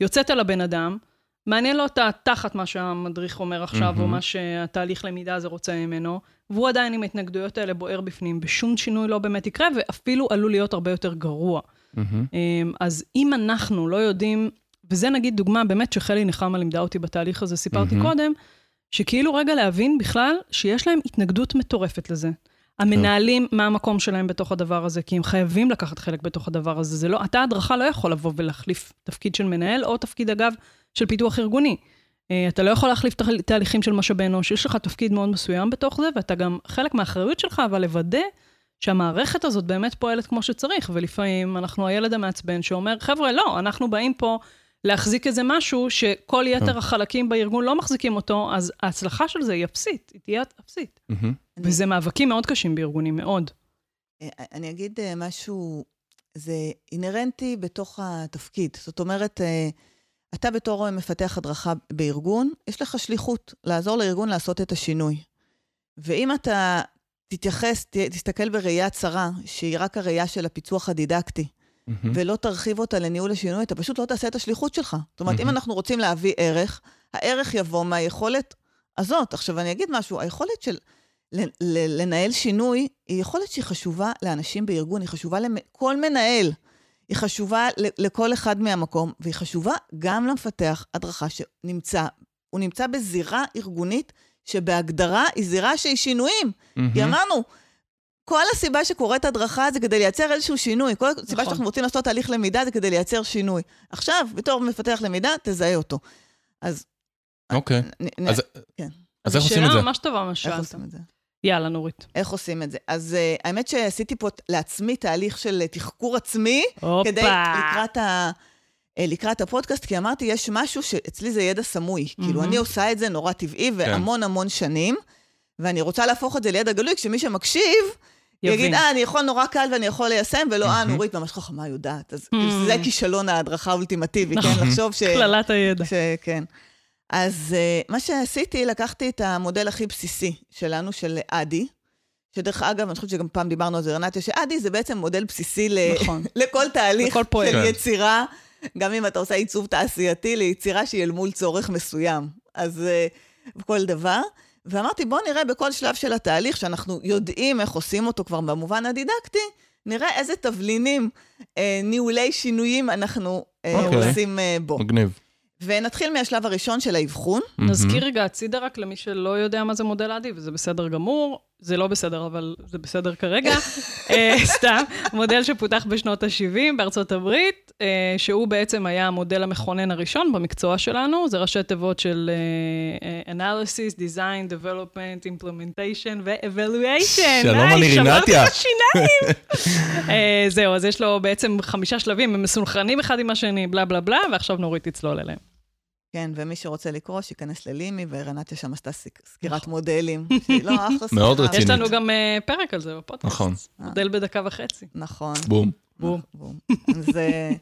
יוצאת לבן אדם, מעניין לו אותה תחת מה שהמדריך אומר עכשיו, או מהמם. מה שהתהליך למידה הזה רוצה ממנו, והוא עדיין עם ההתנגדויות האלה בוער בפנים, ושום שינוי לא באמת יקרה, ואפילו עלול להיות הרבה יותר גרוע. אמ, אז אם אנחנו לא יודעים, וזה נגיד דוגמה באמת שחלי נחמה לימדה אותי בתהליך הזה, סיפרתי מהמם. קודם, שכאילו רגע להבין בכלל שיש להם התנגדות מטורפת לזה. המנהלים, מה המקום שלהם בתוך הדבר הזה, כי הם חייבים לקחת חלק בתוך הדבר הזה. זה לא, אתה הדרכה לא יכול לבוא ולהחליף תפקיד של מנהל, או תפקיד, אגב, של פיתוח ארגוני. אה, אתה לא יכול להחליף תה- תהליכים של משאבי אנוש, יש לך תפקיד מאוד מסוים בתוך זה, ואתה גם, חלק מהאחריות שלך, אבל לוודא שהמערכת הזאת באמת פועלת כמו שצריך, ולפעמים אנחנו הילד המעצבן שאומר, חבר'ה, לא, אנחנו באים פה להחזיק איזה משהו שכל יתר החלקים בארגון לא מחזיקים אותו, אז ההצלחה של זה היא אפסית, היא תהיה אפסית. וזה מאבקים מאוד קשים בארגונים, מאוד. אה, אני אגיד אה, משהו, זה אינהרנטי בתוך התפקיד. זאת אומרת, אה, אתה בתור מפתח הדרכה בארגון, יש לך שליחות לעזור לארגון לעשות את השינוי. ואם אתה תתייחס, ת- תסתכל בראייה צרה, שהיא רק הראייה של הפיצוח הדידקטי, מהמם. ולא תרחיב אותה לניהול השינוי, אתה פשוט לא תעשה את השליחות שלך. זאת אומרת, אם מהמם. אנחנו רוצים להביא ערך, הערך יבוא מהיכולת הזאת. עכשיו, אני אגיד משהו, היכולת של לנהל שינוי היא יכולת שהיא חשובה לאנשים בארגון, היא חשובה לכל מנהל, היא חשובה ל- לכל אחד מהמקום, והיא חשובה גם למפתח הדרכה שנמצא, הוא נמצא בזירה ארגונית שבהגדרה היא זירה שהיא שינויים. מהמם. כי אמרנו, כל הסיבה שקורית הדרכה זה כדי לייצר איזשהו שינוי. כל הסיבה נכון. שאנחנו רוצים לעשות תהליך למידה זה כדי לייצר שינוי. עכשיו, בתור מפתח למידה, תזהה אותו. אז... אוקיי. נ- נ- אז- כן. אז איך עושים את זה? שאלה ממש טובה מה איך ששאלת. עושים את זה? יאללה, נורית. איך עושים את זה? אז uh, האמת שעשיתי פה לעצמי תהליך של אה, תחקור עצמי, הופה. כדי לקראת, ה, אה, לקראת הפודקאסט, כי אמרתי, יש משהו שאצלי זה ידע סמוי. Mm-hmm. כאילו. אני עושה את זה נורא טבעי והמון המון שנים, ואני רוצה להפוך את זה לידע גלוי, כשמי שמקשיב, יבין. יגיד, אה, אני יכול נורא קל ואני יכול ליישם, ולא, אה. נורית ממש חכמה יודעת. אז Hmm. זה כישלון ההדרכה האולטימטיבי, נכון. כן? לחשוב ש... קללת הידע. ש... כן. אז uh, מה שעשיתי, לקחתי את המודל הכי בסיסי שלנו, של אדי, שדרך אגב, אני חושבת שגם פעם דיברנו על זה, רנטיה, שאדי זה בעצם מודל בסיסי ל... נכון. לכל תהליך לכל. של כן. יצירה, גם אם אתה עושה עיצוב תעשייתי, ליצירה שהיא אל מול צורך מסוים. אז uh, כל דבר. ואמרתי, בואו נראה בכל שלב של התהליך, שאנחנו יודעים איך עושים אותו כבר במובן הדידקטי, נראה איזה תבלינים, אה, ניהולי שינויים אנחנו אה, אוקיי. עושים אה, בו. מגניב. ונתחיל מהשלב הראשון של האבחון. נזכיר רגע הצידה רק למי שלא יודע מה זה מודל אדי, וזה בסדר גמור. זה לא בסדר, אבל זה בסדר כרגע. אה, סתם, מודל שפותח בשנות ה-70 בארצות הברית, אה, שהוא בעצם היה המודל המכונן הראשון במקצוע שלנו. זה ראשי תיבות של אה, Analysis, Design, Development, Implementation ו-Evaluation. שלום. שברתי השיניים. אה, זהו, אז יש לו בעצם חמישה שלבים, הם מסונכרנים אחד עם השני, בלה בלה בלה, ועכשיו נורית תצלול אליהם. כן, ומי שרוצה לקרוא, שייכנס ללימי, ורנטיה שם עשתה סק- סקירת נכון. מודלים. שהיא לא, אחלה סקירה. מאוד רצינית. יש לנו גם אה, פרק על זה בפודקאסט. נכון. מודל בדקה וחצי. נכון. בום. בום. בום. אז, אה,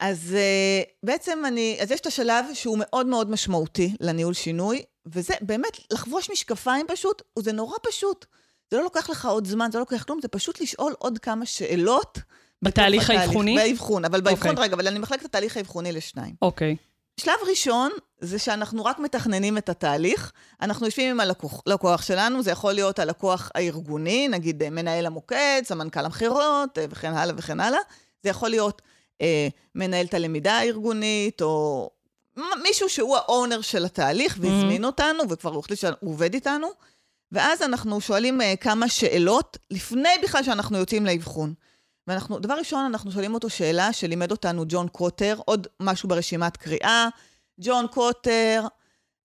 אז אה, בעצם אני, אז יש את השלב שהוא מאוד מאוד משמעותי לניהול שינוי, וזה באמת, לחבוש משקפיים פשוט, וזה נורא פשוט. זה לא לוקח לך עוד זמן, זה לא לוקח כלום, זה פשוט לשאול עוד כמה שאלות. בתהליך. האבחוני? באבחון, אבל באבחון, אוקיי. רגע, אבל אני מחלקת את התהליך האבחוני לשניים. אוקיי. שלב ראשון, זה שאנחנו רק מתכננים את התהליך. אנחנו יושבים עם הלקוח, לקוח שלנו, זה יכול להיות הלקוח הארגוני, נגיד אה, מנהל המוקד, סמנכ"ל המכירות, אה, וכן הלאה וכן הלאה. זה יכול להיות אה, מנהל את הלמידה הארגונית, או מישהו שהוא האונר של התהליך, והזמין אותנו, וכבר החליט שהוא עובד איתנו. ואז אנחנו שואלים uh, כמה שאלות לפני בכלל שאנחנו יוצאים לאבחון. ואנחנו, דבר ראשון, אנחנו שואלים אותו שאלה שלימד אותנו ג'ון קוטר, עוד משהו ברשימת קריאה. ג'ון קוטר,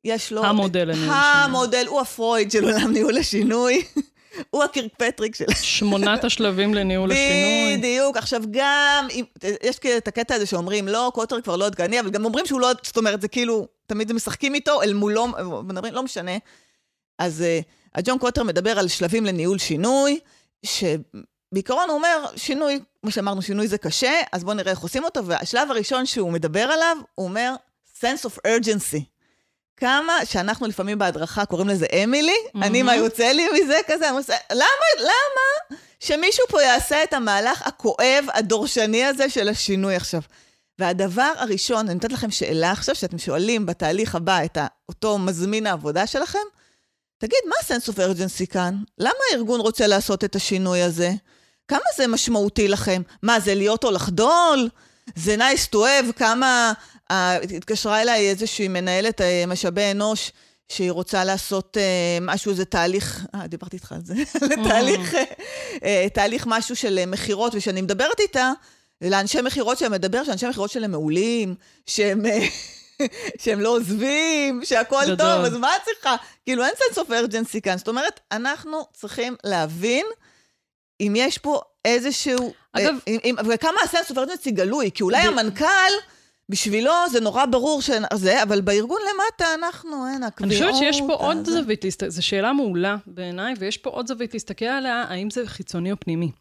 יש לו... המודל לניהול שינוי. המודל, הוא הפרויד של עולם ניהול השינוי. הוא הקירקפטריק של... שמונת השלבים לניהול השינוי. בדיוק. עכשיו, גם, אם- יש את הקטע הזה שאומרים, לא, קוטר כבר לא עדכני, אבל גם אומרים שהוא לא, זאת אומרת, זה כאילו, תמיד משחקים איתו, אל מולו, מדברים, לא משנה. אז uh, הג'ון קוטר מדבר על שלבים לניהול שינוי, שבעיקרון הוא אומר, שינוי, כמו שאמרנו, שינוי זה קשה, אז בואו נראה איך עושים אותו, והשלב הראשון שהוא מדבר עליו, הוא אומר, sense of urgency. כמה שאנחנו לפעמים בהדרכה קוראים לזה אמילי, mm-hmm. אני, מה יוצא לי מזה כזה? אני עושה, למה, למה שמישהו פה יעשה את המהלך הכואב, הדורשני הזה של השינוי עכשיו? והדבר הראשון, אני נותנת לכם שאלה עכשיו, שאתם שואלים בתהליך הבא את אותו מזמין העבודה שלכם, תגיד, מה ה-sense of urgency כאן? למה הארגון רוצה לעשות את השינוי הזה? כמה זה משמעותי לכם? מה, זה להיות או לחדול? זה nice to have? כמה... Uh, התקשרה אליי איזושהי מנהלת uh, משאבי אנוש, שהיא רוצה לעשות uh, משהו, איזה תהליך, אה, דיברתי איתך על זה, תהליך, uh, תהליך משהו של uh, מכירות, וכשאני מדברת איתה, לאנשי מכירות שהם מדבר, שאנשי מכירות שלהם מעולים, שהם... שהם לא עוזבים, שהכול גדול. טוב, אז מה את צריכה? כאילו, אין sense of urgency כאן. זאת אומרת, אנחנו צריכים להבין אם יש פה איזשהו... אגב- אה, אם, וכמה ה-sense of urgency גלוי, כי אולי ב- המנכ"ל, בשבילו זה נורא ברור שזה, אבל בארגון למטה אנחנו, אין, אני הקביעות... חושבת שיש פה עוד הזה. זווית, להסת- זו שאלה מעולה בעיניי, ויש פה עוד זווית להסתכל עליה, האם זה חיצוני או פנימי.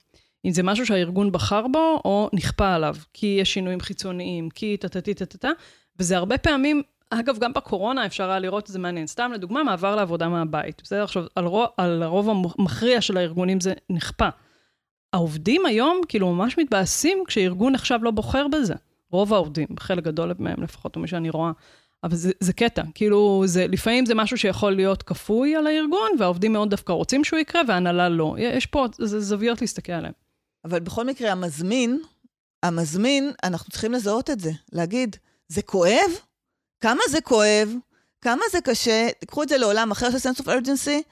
אם זה משהו שהארגון בחר בו, או נכפה עליו, כי יש שינויים חיצוניים, כי טה-טה-טה-טה-טה, וזה הרבה פעמים, אגב, גם בקורונה אפשר היה לראות את זה מעניין. סתם לדוגמה, מעבר לעבודה מהבית. בסדר? עכשיו, על, רוב, על הרוב המכריע של הארגונים זה נכפה. העובדים היום, כאילו, ממש מתבאסים כשארגון עכשיו לא בוחר בזה. רוב העובדים, חלק גדול מהם לפחות, מי שאני רואה. אבל זה, זה קטע, כאילו, זה, לפעמים זה משהו שיכול להיות כפוי על הארגון, והעובדים מאוד דווקא רוצים שהוא יקרה, וההנהלה לא. יש פה זוויות להסתכל עליהן. אבל בכל מקרה, המזמין, המזמין, אנחנו צריכים לזהות את זה, להגיד, זה כואב? כמה זה כואב? כמה זה קשה? תיקחו את זה לעולם אחר של sense of urgency.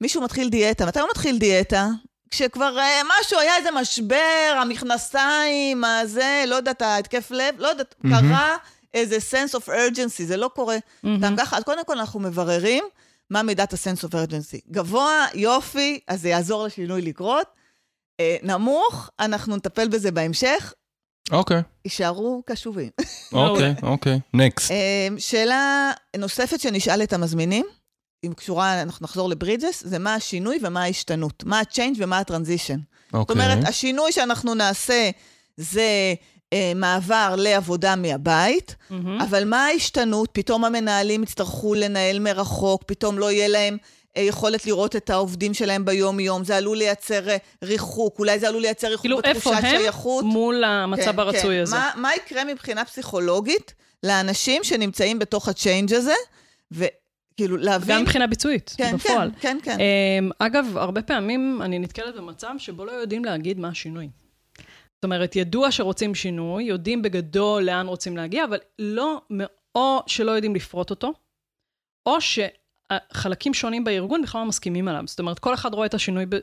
מישהו מתחיל דיאטה. מתי הוא מתחיל דיאטה? כשכבר אה, משהו, היה איזה משבר, המכנסיים, הזה, לא יודעת, ההתקף לב, לא יודעת, מהמם. קרה איזה sense of urgency, זה לא קורה. גם ככה, אז קודם כל אנחנו מבררים מה מידת ה-sense of urgency. גבוה, יופי, אז זה יעזור לשינוי לקרות. אה, נמוך, אנחנו נטפל בזה בהמשך, אוקיי, יישארו קשובים. אוקיי, אוקיי. נקסט. אה, שאלה נוספת שנשאל את המזמינים, אם קשורה, אנחנו נחזור לברידג'ס, זה מה השינוי ומה ההשתנות. מה ה-change ומה ה-transition. זאת אוקיי. אומרת, השינוי שאנחנו נעשה זה אה, מעבר לעבודה מהבית, מהמם. אבל מה ההשתנות? פתאום המנהלים יצטרכו לנהל מרחוק, פתאום לא יהיה להם אה, יכולת לראות את העובדים שלהם ביום-יום, זה עלול לייצר אה, ריחוק, אולי זה עלול לייצר ריחוק כאילו, איפה בתחושת הם שייכות. מול המצב כן, הרצוי כן. הזה? מה, מה יקרה מבחינה פסיכולוגית לאנשים שנמצאים בתוך הצ'יינג' הזה, וכאילו להבין... גם מבחינה ביצועית, כן, בפועל. כן, כן, כן. אמ, אגב, הרבה פעמים אני נתקלת במצב שבו לא יודעים להגיד מה השינוי. זאת אומרת, ידוע שרוצים שינוי, יודעים בגדול לאן רוצים להגיע, אבל לא, או שלא יודעים לפרוט אותו, או שחלקים שונים בארגון בכלל לא מסכימים עליו. זאת אומרת, כל אחד רואה את השינוי, ב...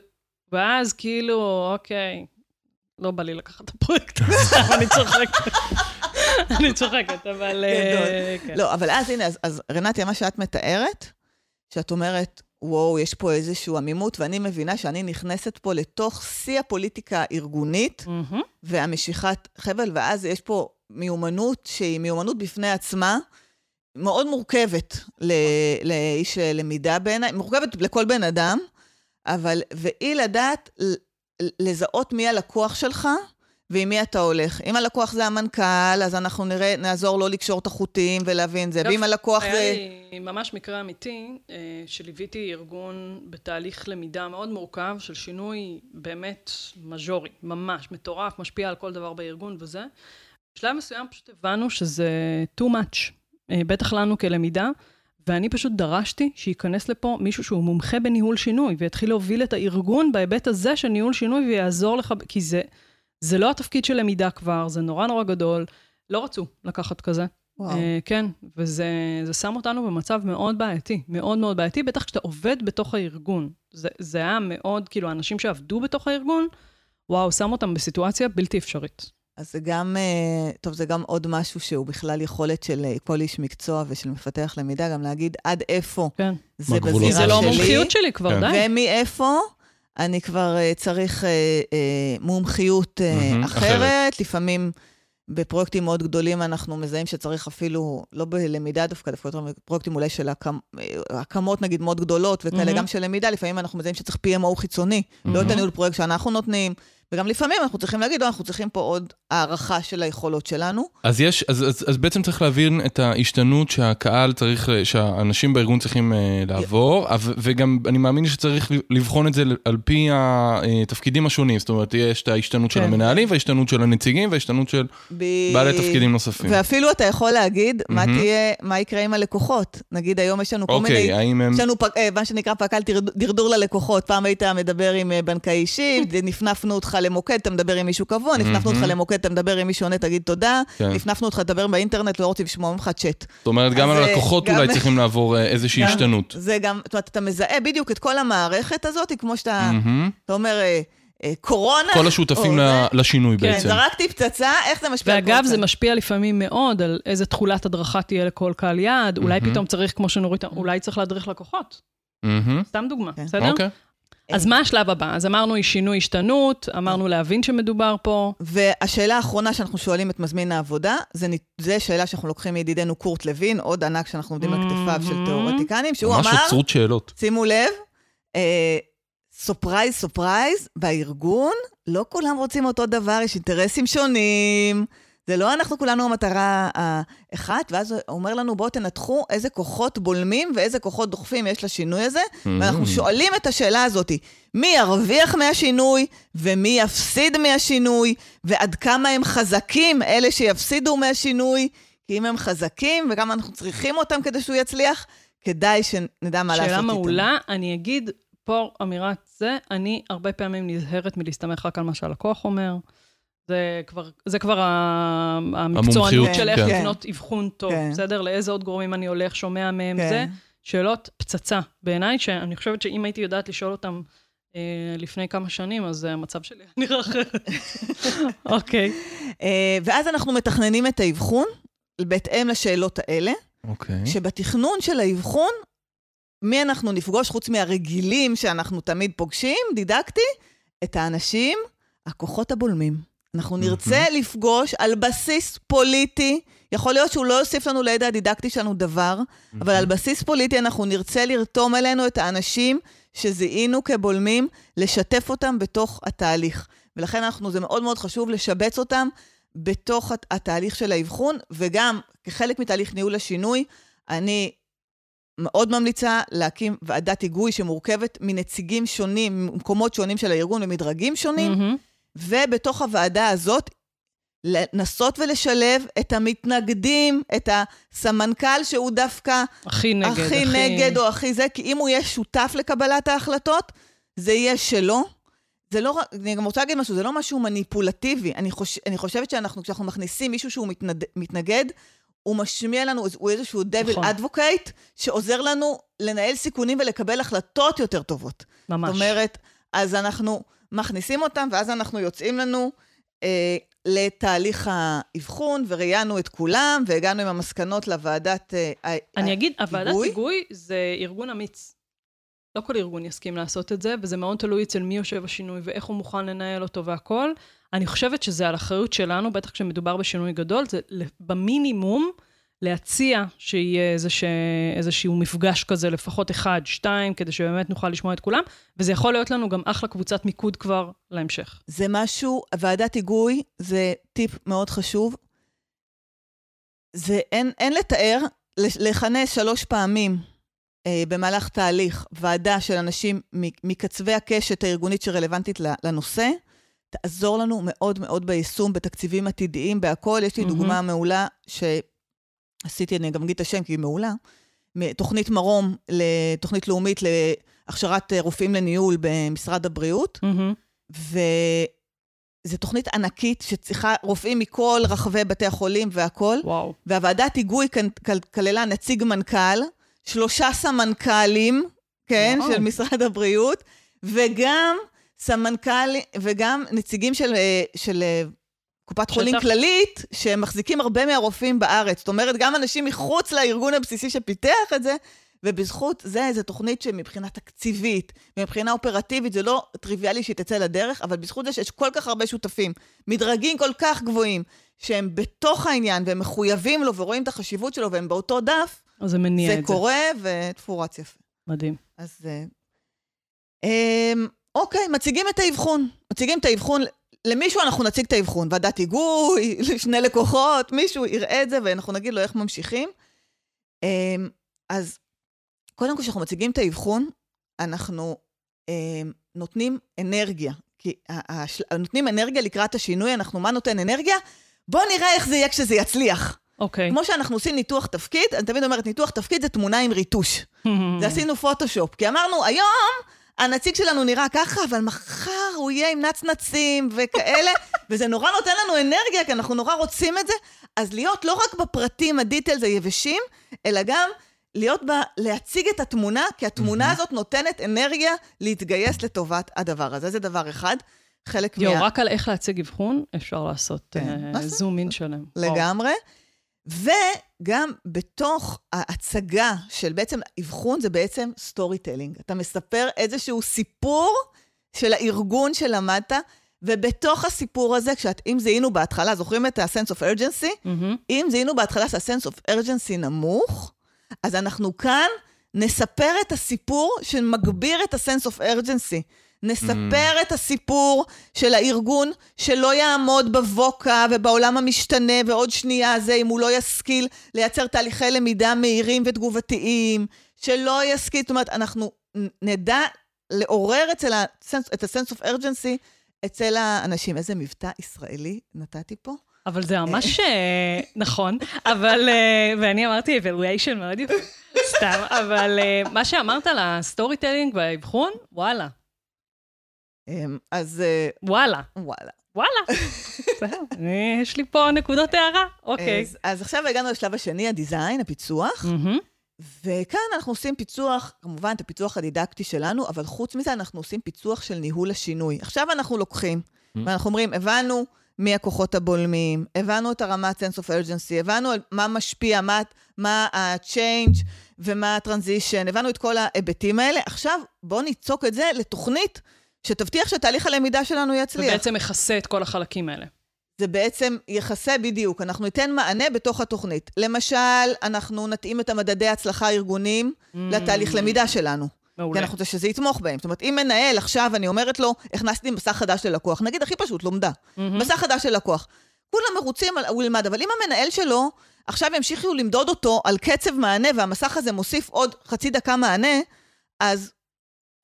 ואז כאילו, אוקיי, לא בא לי לקחת את הפרויקט הזה, אני צוחקת. אני צוחקת, אבל... אה, כן. לא, אבל אז הנה, אז, רנטיה, מה שאת מתארת, שאת אומרת, וואו, יש פה איזושהי עמימות, ואני מבינה שאני נכנסת פה לתוך שיא הפוליטיקה הארגונית. והמשיכת חבל, ואז יש פה מיומנות שהיא מיומנות בפני עצמה, מאוד מורכבת ל- לאיש למידה בעיניי, מורכבת לכל בן אדם, אבל, והיא לדעת לזהות מי הלקוח שלך ועם מי אתה הולך. אם הלקוח זה המנכ"ל, אז אנחנו נראה, נעזור לו לקשור את החוטים ולהבין זה, אגב, ואם הלקוח היה זה... לי ממש מקרה אמיתי, אה, שליוויתי ארגון בתהליך למידה מאוד מורכב של שינוי באמת מז'ורי, ממש מטורף, משפיע על כל דבר בארגון וזה. בשלב מסוים פשוט הבנו שזה too much, אה, בטח לנו כלמידה, ואני פשוט דרשתי שייכנס לפה מישהו שהוא מומחה בניהול שינוי, ויתחיל להוביל את הארגון בהיבט הזה של ניהול שינוי ויעזור לך, כי זה, זה לא התפקיד של למידה כבר, זה נורא נורא גדול. לא רצו לקחת כזה. וואו. אה, כן, וזה זה שם אותנו במצב מאוד בעייתי, מאוד מאוד בעייתי, בטח כשאתה עובד בתוך הארגון. זה, זה היה מאוד, כאילו, האנשים שעבדו בתוך הארגון, וואו, שם אותם בסיטואציה בלתי אפשרית. אז זה גם, אה, טוב, זה גם עוד משהו שהוא בכלל יכולת של אה, כל איש מקצוע ושל מפתח למידה, גם להגיד עד איפה כן. זה. בזירה זה שלי. לא המומחיות שלי כבר, כן. די. ומאיפה אני כבר אה, צריך אה, אה, מומחיות אה, מהמם, אחרת. אחרת. לפעמים בפרויקטים מאוד גדולים אנחנו מזהים שצריך אפילו, לא בלמידה דווקא, דווקא יותר פרויקטים אולי של הקמ, הקמות נגיד מאוד גדולות וכאלה, מהמם. גם של למידה, לפעמים אנחנו מזהים שצריך PMO חיצוני, לא את. הניהול פרויקט שאנחנו נותנים. וגם לפעמים אנחנו צריכים להגיד, לא, אנחנו צריכים פה עוד הערכה של היכולות שלנו. אז יש, אז, אז, אז בעצם צריך להבין את ההשתנות שהקהל צריך, שהאנשים בארגון צריכים אה, לעבור, ו- וגם אני מאמין שצריך לבחון את זה על פי התפקידים השונים, זאת אומרת, יש את ההשתנות של כן. המנהלים, וההשתנות של הנציגים, וההשתנות של ב... בעלי תפקידים נוספים. ואפילו אתה יכול להגיד, מה מהמם. תהיה, מה יקרה עם הלקוחות. נגיד, היום יש לנו כל מיני... אוקיי, האם הם... יש לנו פ- אה, מה שנקרא פק"ל דרד- דרדור ללקוחות. פעם היית מדבר עם אה, בנקאי אישי, נפנפנו אותך למוקד, אתה מדבר עם מישהו קבוע, נפנפנו אותך מהמם. למוקד, אתה מדבר עם מישהו עונה, תגיד תודה, כן. נפנפנו אותך לדבר באינטרנט, לא רוצים לשמוע ממך צ'אט. זאת אומרת, גם אה, הלקוחות גם- אולי צריכים לעבור אה, איזושהי גם- השתנות. זה גם, זאת אומרת, אתה מזהה בדיוק את כל המערכת הזאת, כמו שאתה, מהמם. אתה אומר, אה, קורונה. כל השותפים ל- זה. לשינוי כן, בעצם. זרקתי פצצה, איך זה משפיע על כל ואגב, זה? משפיע לפעמים מאוד על איזה תכולת הדרכה תהיה לכל קהל יעד. אולי מהמם. פתאום צריך, כמו שנורית, אולי צריך להדריך לקוחות. מהמם. סתם דוגמה, כן. בסדר? אוקיי. אז מה השלב הבא? אז אמרנו שינוי השתנות, אמרנו להבין שמדובר פה. והשאלה האחרונה שאנחנו שואלים את מזמין העבודה, זה שאלה שאנחנו לוקחים מידידנו קורט לוין, עוד ענק שאנחנו עומדים על כתפיו של מהמם. תיאורטיקנים, שהוא ממש אמר, אוצרות שאלות. שימו לב, אה, surprise, surprise, בארגון לא כולם רוצים אותו דבר, יש אינטרסים שונים. זה לא אנחנו כולנו המטרה האחת, ואז הוא אומר לנו, בואו תנתחו איזה כוחות בולמים ואיזה כוחות דוחפים יש לשינוי הזה, ואנחנו שואלים את השאלה הזאת, מי ירוויח מהשינוי ומי יפסיד מהשינוי, ועד כמה הם חזקים, אלה שיפסידו מהשינוי, כי אם הם חזקים וכמה אנחנו צריכים אותם כדי שהוא יצליח, כדאי שנדע מה לעשות שאלה איתם. מעולה. אני אגיד פה אמירת זה, אני הרבה פעמים נזהרת מלהסתמך רק על מה שהלקוח אומר. זה כבר, זה כבר המקצוענות של איך כן. לבנות אבחון טוב, כן. בסדר? לאיזה עוד גורמים אני הולך, שומע מהם כן. זה. שאלות פצצה בעיניי, שאני חושבת שאם הייתי יודעת לשאול אותם אה, לפני כמה שנים, אז המצב שלי נראה אחרת. אוקיי. אה, ואז אנחנו מתכננים את האבחון בהתאם לשאלות האלה, אוקיי. שבתכנון של האבחון, מי אנחנו נפגוש חוץ מהרגילים שאנחנו תמיד פוגשים, דידקטי? את האנשים, הכוחות הבולמים. אנחנו נרצה לפגוש על בסיס פוליטי, יכול להיות שהוא לא יוסיף לנו לידע הדידקטי שלנו דבר, אבל על בסיס פוליטי אנחנו נרצה לרתום אלינו את האנשים שזיהינו כבולמים, לשתף אותם בתוך התהליך. ולכן אנחנו, זה מאוד מאוד חשוב לשבץ אותם בתוך הת- התהליך של האבחון, וגם כחלק מתהליך ניהול השינוי, אני מאוד ממליצה להקים ועדת היגוי שמורכבת מנציגים שונים, ממקומות שונים של הארגון ומדרגים שונים, מהמם. ובתוך הוועדה הזאת, לנסות ולשלב את המתנגדים, את הסמנכ"ל שהוא דווקא הכי נגד. הכי נגד או הכי זה, כי אם הוא יהיה שותף לקבלת ההחלטות, זה יהיה שלו. זה לא אני גם רוצה להגיד משהו, זה לא משהו מניפולטיבי. אני, חוש, אני חושבת שאנחנו, כשאנחנו מכניסים מישהו שהוא מתנד, מתנגד, הוא משמיע לנו, הוא איזשהו דביל נכון. אדבוקייט, שעוזר לנו לנהל סיכונים ולקבל החלטות יותר טובות. ממש. זאת אומרת, אז אנחנו מכניסים אותם, ואז אנחנו יוצאים לנו אה, לתהליך האבחון, וראיינו את כולם, והגענו עם המסקנות לוועדת... אה, אני אגיד, הוועדת היגוי? זה ארגון אמיץ. לא כל ארגון יסכים לעשות את זה, וזה מאוד תלוי אצל מי יושב השינוי ואיך הוא מוכן לנהל אותו והכול. אני חושבת שזה על אחריות שלנו, בטח כשמדובר בשינוי גדול, זה במינימום להציע שיהיה איזשה, איזשהו מפגש כזה, לפחות אחד, שתיים, כדי שבאמת נוכל לשמוע את כולם, וזה יכול להיות לנו גם אחלה קבוצת מיקוד כבר להמשך. זה משהו, ועדת היגוי זה טיפ מאוד חשוב. זה אין, אין לתאר, לכנס שלוש פעמים אה, במהלך תהליך ועדה של אנשים מקצווי הקשת הארגונית שרלוונטית לנושא, תעזור לנו מאוד מאוד ביישום, בתקציבים עתידיים, בהכול. יש לי מהמם. דוגמה מעולה שעשיתי, אני גם אגיד את השם כי היא מעולה, תוכנית מרום, לתוכנית לאומית להכשרת אה, רופאים לניהול במשרד הבריאות. מהמם. זו תוכנית ענקית שצריכה רופאים מכל רחבי בתי החולים והכול. וואו. והוועדת היגוי כללה נציג מנכ"ל, שלושה סמנכ"לים, כן, וואו. של משרד הבריאות, וגם סמנכ"ל, וגם נציגים של, אה, של אה, קופת שטח. חולים כללית, שמחזיקים הרבה מהרופאים בארץ. זאת אומרת, גם אנשים מחוץ לארגון הבסיסי שפיתח את זה, ובזכות זה, זו תוכנית שמבחינה תקציבית, ומבחינה אופרטיבית, זה לא טריוויאלי שהיא תצא לדרך, אבל בזכות זה שיש כל כך הרבה שותפים, מדרגים כל כך גבוהים, שהם בתוך העניין, והם מחויבים לו, ורואים את החשיבות שלו, והם באותו דף, אז זה מניע זה את זה. קורה, ותפורץ יפה. מדהים. אז... אה, אמ, אוקיי, מציגים את האבחון. מציגים את האבחון, למישהו אנחנו נציג את האבחון. ועדת היגוי, לשני לקוחות, מישהו יראה את זה, ואנחנו נגיד לו איך ממשיכים. אמ, אז קודם כל, כשאנחנו מציגים את האבחון, אנחנו אמ, נותנים אנרגיה. כי נותנים אנרגיה לקראת השינוי, אנחנו מה נותן אנרגיה? בואו נראה איך זה יהיה כשזה יצליח. אוקיי. כמו שאנחנו עושים ניתוח תפקיד, אני תמיד אומרת, ניתוח תפקיד זה תמונה עם ריטוש. זה עשינו פוטושופ, כי אמרנו, היום הנציג שלנו נראה ככה, אבל מחר הוא יהיה עם נצנצים וכאלה, וזה נורא נותן לנו אנרגיה, כי אנחנו נורא רוצים את זה. אז להיות לא רק בפרטים, הדיטלס היבשים, אלא גם להיות ב... להציג את התמונה, כי התמונה הזאת נותנת אנרגיה להתגייס לטובת הדבר הזה. זה דבר אחד. חלק מה... רק על איך להציג אבחון, אפשר לעשות כן, אה. זום אין שלם. לגמרי. וגם בתוך ההצגה של בעצם אבחון, זה בעצם storytelling. אתה מספר איזשהו סיפור של הארגון שלמדת, ובתוך הסיפור הזה, כשאת, אם זיהינו בהתחלה, זוכרים את ה-sense of urgency? מהמם. אם זיהינו בהתחלה שה-sense of urgency נמוך, אז אנחנו כאן נספר את הסיפור שמגביר את ה-sense of urgency. נספר את הסיפור של הארגון שלא יעמוד בווקה ובעולם המשתנה, ועוד שנייה זה, אם הוא לא ישכיל לייצר תהליכי למידה מהירים ותגובתיים, שלא ישכיל, זאת אומרת, אנחנו נדע לעורר אצל ה-sense, את ה-sense of urgency אצל האנשים. איזה מבטא ישראלי נתתי פה? אבל זה ממש אה, נכון, אבל, אה, ואני אמרתי evaluation מאוד יפה, סתם, אבל אה, מה שאמרת על ה storytelling והאבחון, וואלה, אז אה, וואלה, וואלה. וואלה. בסדר, יש לי פה נקודות הערה, אוקיי. אז, אז עכשיו הגענו לשלב השני, ה design, הפיצוח. וכאן אנחנו עושים פיצוח, כמובן את הפיצוח הדידקטי שלנו, אבל חוץ מזה אנחנו עושים פיצוח של ניהול השינוי. עכשיו אנחנו לוקחים, ואנחנו אומרים, הבנו מי הכוחות הבולמים, הבנו את הרמת sense of urgency, הבנו מה משפיע, מה, מה ה-change ומה ה-transition, הבנו את כל ההיבטים האלה. עכשיו בואו ניצוק את זה לתוכנית שתבטיח שתהליך הלמידה שלנו יצליח. ובעצם מכסה את כל החלקים האלה. זה בעצם יכסה בדיוק, אנחנו ניתן מענה בתוך התוכנית. למשל, אנחנו נתאים את המדדי ההצלחה הארגוניים לתהליך למידה שלנו. כי. מעולה. אנחנו רוצים שזה יתמוך בהם. זאת אומרת, אם מנהל עכשיו, אני אומרת לו, הכנסתי מסך חדש ללקוח, נגיד הכי פשוט, לומדה. מהמם. מסך חדש של לקוח. כולם מרוצים, הוא ילמד, אבל אם המנהל שלו, עכשיו ימשיכו למדוד אותו על קצב מענה, והמסך הזה מוסיף עוד חצי דקה מענה, אז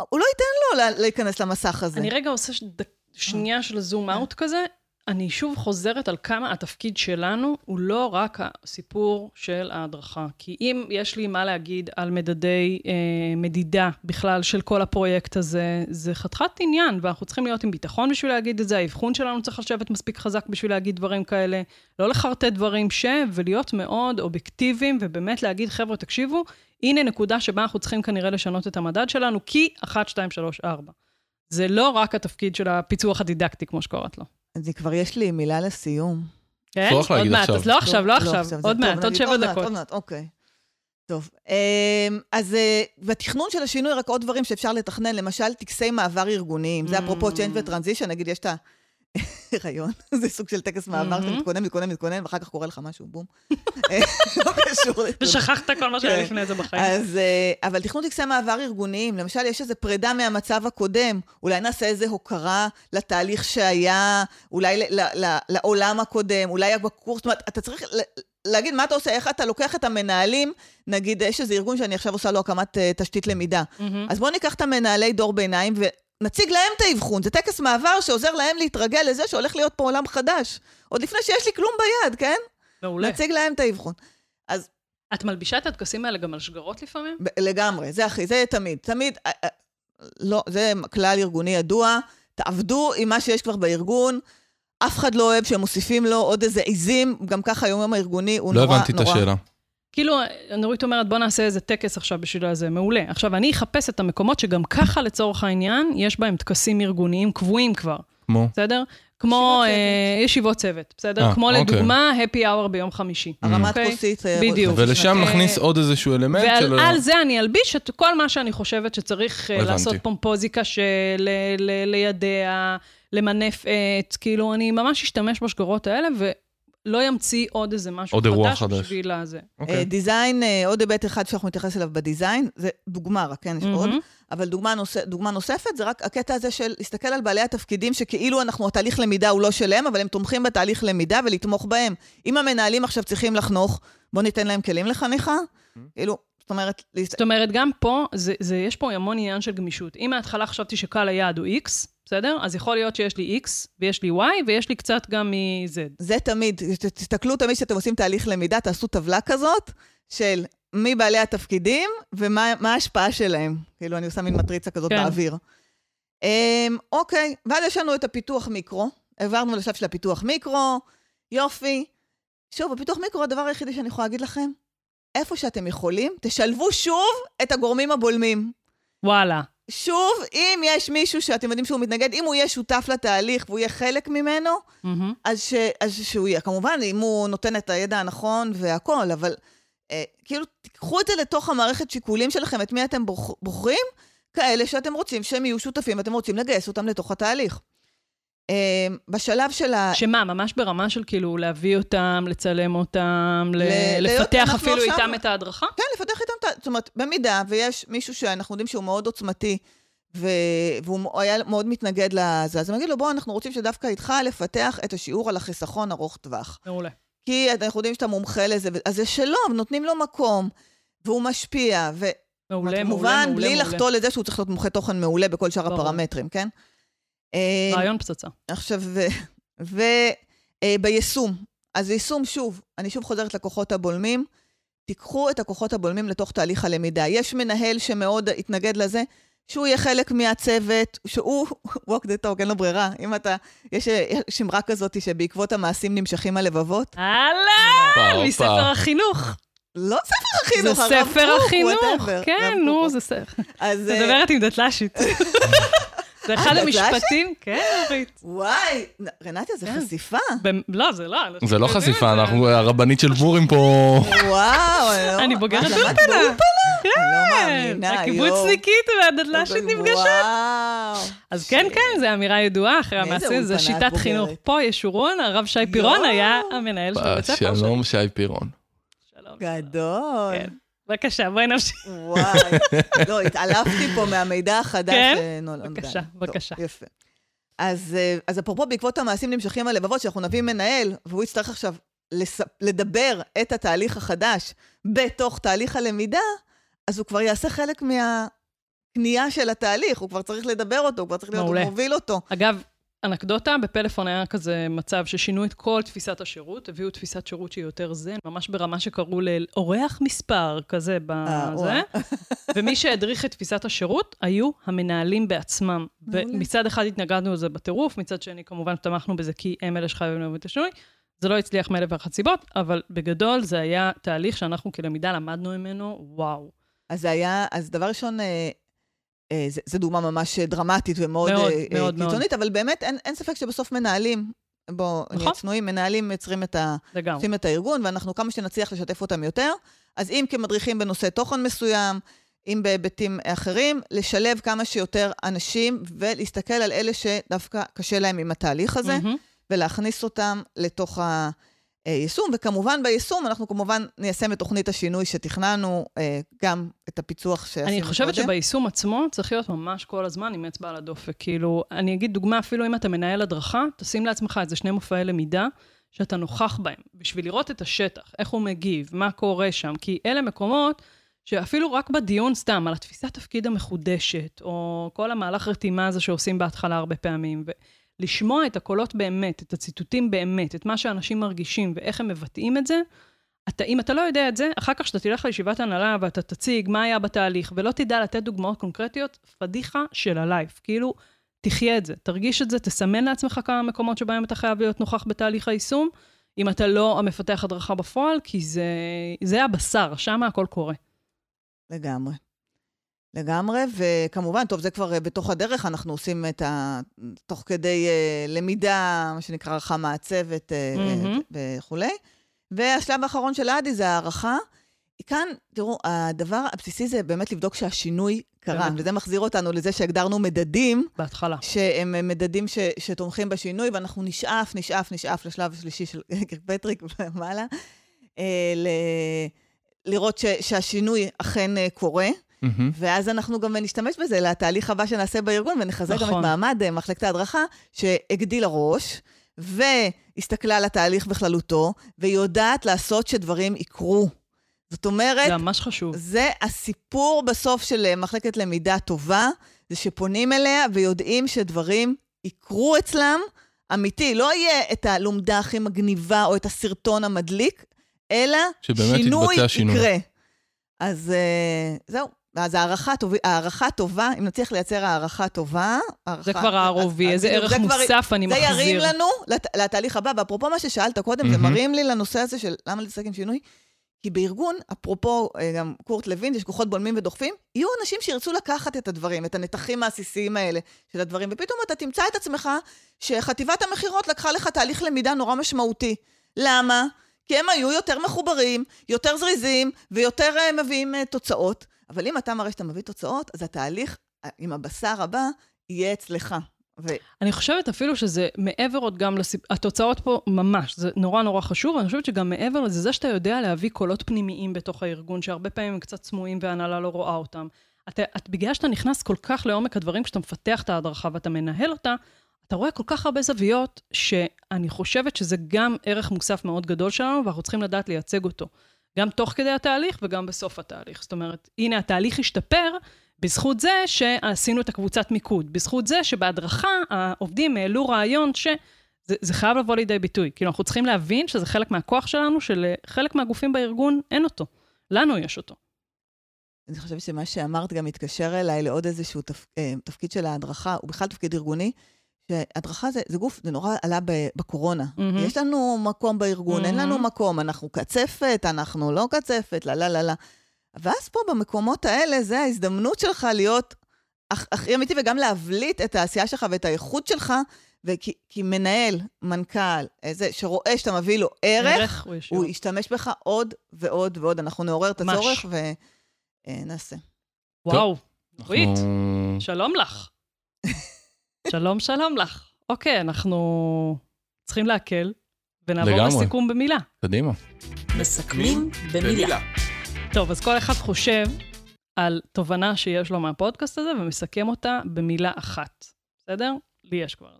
הוא לא ייתן לו לה- להיכנס למסך הזה. אני רגע עושה שנייה של זום אאוט כזה. אני שוב חוזרת על כמה התפקיד שלנו הוא לא רק הסיפור של ההדרכה. כי אם יש לי מה להגיד על מדדי אה, מדידה בכלל של כל הפרויקט הזה, זה חתיכת עניין, ואנחנו צריכים להיות עם ביטחון בשביל להגיד את זה, האבחון שלנו צריך לשבת מספיק חזק בשביל להגיד דברים כאלה, לא לחרטט דברים ש... ולהיות מאוד אובייקטיביים, ובאמת להגיד, חבר'ה, תקשיבו, הנה נקודה שבה אנחנו צריכים כנראה לשנות את המדד שלנו, כי 1, 2, 3, 4. זה לא רק התפקיד של הפיצוח הדידקטי, כמו שקוראת לו. אני כבר יש לי מילה לסיום. כן? עוד מעט, עכשיו. אז לא עכשיו, לא עכשיו, זה עוד טוב, מעט, עוד שבע דקות. עוד מעט, אוקיי. טוב, אמ, אז אה, בתכנון של השינוי, רק עוד דברים שאפשר לתכנן, למשל, טקסי מעבר ארגוניים. זה אפרופו Mm. change ו transition, נגיד, יש את ההיריון, זה סוג של טקס מעבר, שאתה. מתכונן, מתכונן, מתכונן, ואחר כך קורה לך משהו, בום. אה, לא קשור לכלום. ושכחת כל מה שהיה כן. לפני זה בחיים. אז, אה, אבל תכנון טקסי מעבר ארגוניים, למשל, יש איזו פרידה מהמצב הקודם, אולי נעשה איזו הוקרה לתהליך שהיה, אולי לעולם הקודם, אולי בקורס, זאת אומרת, אתה צריך להגיד מה אתה עושה, איך אתה לוקח את המנהלים, נגיד, יש איזה ארגון שאני עכשיו עושה לו הקמת אה, תשתית למידה. מהמם. אז בואו ניקח את המנהלי דור ביניים ונציג להם את האבחון. זה טקס מעבר שעוזר להם להתרגל לזה שהולך להיות פה עולם חדש. עוד לפני שיש לי כלום ביד, כן? מעולה. נציג להם את האבחון. אז את מלבישה את הטקסים האלה גם על שגרות לפעמים? ב- לגמרי, זה הכי, זה תמיד. תמיד, אה, אה, לא, זה כלל ארגוני ידוע, תעבדו עם מה שיש כבר בארגון. אף אחד לא אוהב שהם מוסיפים לו עוד איזה עיזים, גם ככה היום הארגוני הוא לא נורא, הבנתי את נורא... השאלה. כאילו, נורית אומרת, בוא נעשה איזה טקס עכשיו בשביל זה, מעולה. עכשיו, אני אחפש את המקומות שגם ככה, לצורך העניין, יש בהם טקסים ארגוניים קבועים כבר, כמו? בסדר? כמו ישיבות אה, ישיבות צוות, בסדר? אה, כמו אוקיי. לדוגמה, happy hour ביום חמישי. הרמת אוקיי? כוסית. אה, בדיוק. ולשם. נכניס עוד איזשהו אלמנט של... ועל על זה אני אלביש את כל מה שאני חושבת שצריך הבנתי. לעשות פומפוזיקה של ל- לידע, למנף עץ, כאילו, אני ממש אשתמש בשגרות האלה, ולא ימציא עוד איזה משהו עוד חדש חדש. בשביל הזה. אה, אוקיי. דיזיין, אה, עוד היבט אחד שאנחנו נתייחס אליו בדיזיין, זה דוגמה רק, כן, יש עוד, מהמם. אבל דוגמה, נוס... דוגמה נוספת זה רק הקטע הזה של להסתכל על בעלי התפקידים, שכאילו אנחנו, התהליך למידה הוא לא שלהם, אבל הם תומכים בתהליך למידה ולתמוך בהם. אם המנהלים עכשיו צריכים לחנוך, בואו ניתן להם כלים לחניכה. כאילו, זאת אומרת. זאת אומרת, גם פה, זה, זה, יש פה המון עניין של גמישות. אם מההתחלה חשבתי שקהל היעד הוא X, בסדר? אז יכול להיות שיש לי X, ויש לי Y, ויש לי קצת גם מ-Z. זה תמיד, תסתכלו תמיד כשאתם עושים תהליך למידה, תעשו טבלה כזאת של מי בעלי התפקידים ומה מה ההשפעה שלהם. כאילו, אני עושה מין מטריצה כזאת כן. באוויר. אמ, אוקיי, ואז יש לנו את הפיתוח מיקרו. עברנו לשלב של הפיתוח מיקרו, יופי. שוב, בפיתוח מיקרו, הדבר היחידי שאני יכולה להגיד לכם, איפה שאתם יכולים, תשלבו שוב את הגורמים הבולמים. וואלה. שוב, אם יש מישהו שאתם יודעים שהוא מתנגד, אם הוא יהיה שותף לתהליך והוא יהיה חלק ממנו, מהמם. אז, ש, אז שהוא יהיה, כמובן, אם הוא נותן את הידע הנכון והכול, אבל אה, כאילו, תיקחו את זה לתוך המערכת שיקולים שלכם, את מי אתם בוח, בוחרים, כאלה שאתם רוצים שהם יהיו שותפים, אתם רוצים לגייס אותם לתוך התהליך. אה, בשלב של ה... שמה, ממש ברמה של כאילו להביא אותם, לצלם אותם, ל- לפתח אפילו עכשיו- איתם את ההדרכה? כן, לפתח איתם, את ה- זאת אומרת, במידה ויש מישהו שאנחנו יודעים שהוא מאוד עוצמתי, ו... והוא היה מאוד מתנגד לזה, אז אני אגיד לו, בוא, אנחנו רוצים שדווקא איתך לפתח את השיעור על החיסכון ארוך טווח. מעולה. כי אנחנו יודעים שאתה מומחה לזה, אז זה שלו, נותנים לו מקום, והוא משפיע, ו... מעולה, מעולה, כמובן, מעולה, בלי מעולה. לחטוא לזה שהוא צריך להיות מומחה תוכן מעולה בכל שאר ברור. הפרמטרים, כן? אה, רעיון פצצה. עכשיו, וביישום. אז יישום, שוב, אני שוב חוזרת לכוחות הבולמים. תיקחו את הכוחות הבולמים לתוך תהליך הלמידה. יש מנהל שמאוד התנגד לזה, שהוא יהיה חלק מהצוות, שהוא walk the talk, אין לו ברירה. אם אתה, יש אמרה כזאת שבעקבות המעשים נמשכים הלבבות. אהלן! הופה, מספר. החינוך. לא ספר החינוך, זה הרב ספר קוק, החינוך. whatever, כן, הרב נו. זה ספר. אז... את אה, מדברת עם דתל"שית. זה אחד דתל"שית? המשפטים, כן, אורית. וואי, רנטיה, זה כן. חשיפה. במ- לא, זה לא. זה לא חשיפה. אנחנו הרבנית של פורים פה. וואו, לא- אני בוגרת אולפנה. לא כן, מאמינה, הקיבוצניקית והדתל"שית נפגשות. וואו. אז כן, כן, זו אמירה ידועה אחרי המעשה, זה אולפנה שיטת חינוך. פה יש שורון, הרב שי פירון. היה המנהל של בית ספר שלי. שלום, שי פירון. שלום. גדול. בבקשה, בואי נמשיך. וואי. לא, התעלפתי פה מהמידע החדש כן? שנולד. בבקשה, טוב, בבקשה. יפה. אז, אה, אז אפרופו, בעקבות המעשים נמשכים הלבבות, שאנחנו נביא מנהל, והוא יצטרך עכשיו לס... לדבר את התהליך החדש בתוך תהליך הלמידה, אז הוא כבר יעשה חלק מהקנייה של התהליך, הוא כבר צריך לדבר אותו, הוא כבר צריך להיות מעולה. מוביל אותו. אגב, אנקדוטה, בפלאפון היה כזה מצב ששינו את כל תפיסת השירות, הביאו תפיסת שירות שהיא יותר זן, ממש ברמה שקראו לאורח מספר, כזה אה, בזה. וואו. ומי שהדריך את תפיסת השירות היו המנהלים בעצמם. ומצד אחד התנגדנו לזה בטירוף, מצד שני כמובן תמכנו בזה כי הם אלה שחייבים להוביל את השינוי. זה לא הצליח מאלף ואחת סיבות, אבל בגדול זה היה תהליך שאנחנו כלמידה למדנו ממנו, וואו. אז זה היה, אז דבר ראשון, אה, אה, זה דוגמה ממש דרמטית ומאוד מאוד, אה, מאוד, מאוד. קיצונית, אבל באמת אין, אין ספק שבסוף מנהלים, בואו נהיה נכון. צנועים, מנהלים יוצרים את, ה, את הארגון, ואנחנו כמה שנצליח לשתף אותם יותר. אז אם כמדריכים בנושא תוכן מסוים, אם בהיבטים אחרים, לשלב כמה שיותר אנשים ולהסתכל על אלה שדווקא קשה להם עם התהליך הזה. מהמם. ולהכניס אותם לתוך היישום. וכמובן, ביישום אנחנו כמובן ניישם את תוכנית השינוי שתכננו, אה, גם את הפיצוח שעשינו אני חושבת קודם. שביישום עצמו צריך להיות ממש כל הזמן עם אצבע על הדופק. כאילו, אני אגיד דוגמה, אפילו אם אתה מנהל הדרכה, תשים לעצמך איזה שני מופעי למידה שאתה נוכח בהם, בשביל לראות את השטח, איך הוא מגיב, מה קורה שם. כי אלה מקומות שאפילו רק בדיון סתם, על התפיסת תפקיד המחודשת, או כל המהלך רתימה הזה שעושים בהתחלה הרבה פעמים, ולשמוע את הקולות באמת, את הציטוטים באמת, את מה שאנשים מרגישים ואיך הם מבטאים את זה, אתה, אם אתה לא יודע את זה, אחר כך כשאתה תלך לישיבת הנהלה ואתה תציג מה היה בתהליך, ולא תדע לתת דוגמאות קונקרטיות, פדיחה של הלייף. כאילו, תחיה את זה, תרגיש את זה, תסמן לעצמך כמה מקומות שבהם אתה חייב להיות נוכח בתהליך היישום, אם אתה לא המפתח הדרכה בפועל, כי זה, זה הבשר, שם הכל קורה. לגמרי. לגמרי, וכמובן, טוב, זה כבר אה, בתוך הדרך, אנחנו עושים את ה... תוך כדי uh, למידה, מה שנקרא הערכה מעצבת uh, מהמם. וכולי. והשלב האחרון של אדי זה הערכה. כאן, תראו, הדבר הבסיסי זה באמת לבדוק שהשינוי קרה, באמת. וזה מחזיר אותנו לזה שהגדרנו מדדים, בהתחלה. שהם מדדים ש, שתומכים בשינוי, ואנחנו נשאף, נשאף, נשאף לשלב השלישי של פטריק ומעלה, ל, לראות ש, שהשינוי אכן קורה. מהמם. ואז אנחנו גם נשתמש בזה לתהליך הבא שנעשה בארגון, ונחזק גם את נכון. מעמד אה, מחלקת ההדרכה, שהגדילה ראש, והסתכלה על התהליך בכללותו, ויודעת לעשות שדברים יקרו. זאת אומרת, זה ממש חשוב. זה הסיפור בסוף של אה, מחלקת למידה טובה, זה שפונים אליה ויודעים שדברים יקרו אצלם, אמיתי, לא יהיה את הלומדה הכי מגניבה או את הסרטון המדליק, אלא שינוי יתבצע שינוי. יקרה. אז אה, זהו. אז הערכה, טוב, הערכה טובה, אם נצליח לייצר הערכה טובה, הערכה... זה כבר הערובי, איזה ערך זה כבר- מוסף אני זה מחזיר. ירים לנו לת, לתהליך הבא, ואפרופו מה ששאלת קודם, זה מהמם. מרים לי לנושא הזה של למה להתעסק עם שינוי. כי בארגון, אפרופו אה, גם קורט לוין, יש כוחות בולמים ודוחפים, יהיו אנשים שירצו לקחת את הדברים, את הנתחים העסיסיים האלה של הדברים, ופתאום אתה תמצא את עצמך שחטיבת המכירות לקחה לך תהליך למידה נורא משמעותי. למה? כי הם היו יותר מחוברים, יותר זריזים, ויותר אה, מביאים אה, תוצאות. אבל אם אתה מראה שאתה מביא תוצאות, אז התהליך אה, עם הבשר הבא יהיה אצלך. ו... אני חושבת אפילו שזה מעבר עוד גם לסיפ... התוצאות פה ממש, זה נורא נורא חשוב, אני חושבת שגם מעבר לזה, זה שאתה יודע להביא קולות פנימיים בתוך הארגון, שהרבה פעמים הם קצת סמויים וההנהלה לא רואה אותם. אתה, את, בגלל שאתה נכנס כל כך לעומק הדברים, כשאתה מפתח את ההדרכה ואתה מנהל אותה, אתה רואה כל כך הרבה זוויות, שאני חושבת שזה גם ערך מוסף מאוד גדול שלנו, ואנחנו צריכים לדעת לייצג אותו. גם תוך כדי התהליך וגם בסוף התהליך. זאת אומרת, הנה, התהליך השתפר בזכות זה שעשינו את הקבוצת מיקוד, בזכות זה שבהדרכה העובדים העלו רעיון ש... זה, זה חייב לבוא לידי ביטוי. כאילו, אנחנו צריכים להבין שזה חלק מהכוח שלנו, שלחלק מהגופים בארגון אין אותו. לנו יש אותו. אני חושבת שמה שאמרת גם מתקשר אליי לעוד איזשהו תפ... אה, תפקיד של ההדרכה, הוא בכלל תפקיד ארגוני, שהדרכה זה, זה גוף, זה נורא עלה ב, בקורונה. מהמם. יש לנו מקום בארגון, אין לנו. מקום, אנחנו קצפת, אנחנו לא קצפת, לה לה לה לה. ואז פה במקומות האלה, זה ההזדמנות שלך להיות הכ- הכי אמיתי, וגם להבליט את העשייה שלך ואת האיכות שלך, וכי כי מנהל, מנכ"ל, איזה, שרואה שאתה מביא לו ערך, הוא ישיר. הוא ישתמש בך עוד ועוד ועוד. אנחנו נעורר את. הצורך ונעשה. וואו, נורית, אנחנו- שלום לך. שלום, שלום לך. אוקיי, אנחנו צריכים להקל, ונעבור לגמרי. לסיכום במילה. קדימה. מסכמים במילה. טוב, אז כל אחד חושב על תובנה שיש לו מהפודקאסט הזה, ומסכם אותה במילה אחת. בסדר? לי יש כבר.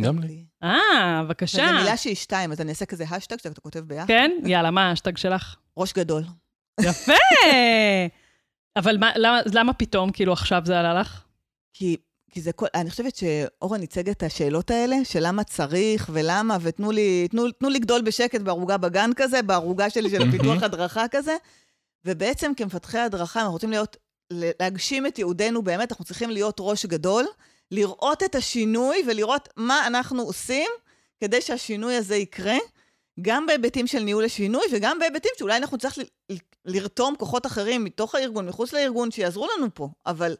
גם לי. אה, בבקשה. זו מילה שהיא שתיים, אז אני אעשה כזה השטג שאתה כותב ביחד. כן? יאללה, מה האשטג שלך? ראש גדול. יפה! אבל מה, למה, למה פתאום, כאילו, עכשיו זה עלה לך? כי, כי זה כל... אני חושבת שאורן ייצג את השאלות האלה, של למה צריך ולמה, ותנו לי, תנו, תנו לי גדול בשקט בערוגה בגן כזה, בערוגה שלי של הפיתוח הדרכה כזה. ובעצם כמפתחי הדרכה, אנחנו רוצים להיות, להגשים את ייעודנו באמת, אנחנו צריכים להיות ראש גדול, לראות את השינוי ולראות מה אנחנו עושים כדי שהשינוי הזה יקרה, גם בהיבטים של ניהול השינוי וגם בהיבטים שאולי אנחנו נצטרך ל- לרתום כוחות אחרים מתוך הארגון, מחוץ לארגון, שיעזרו לנו פה. אבל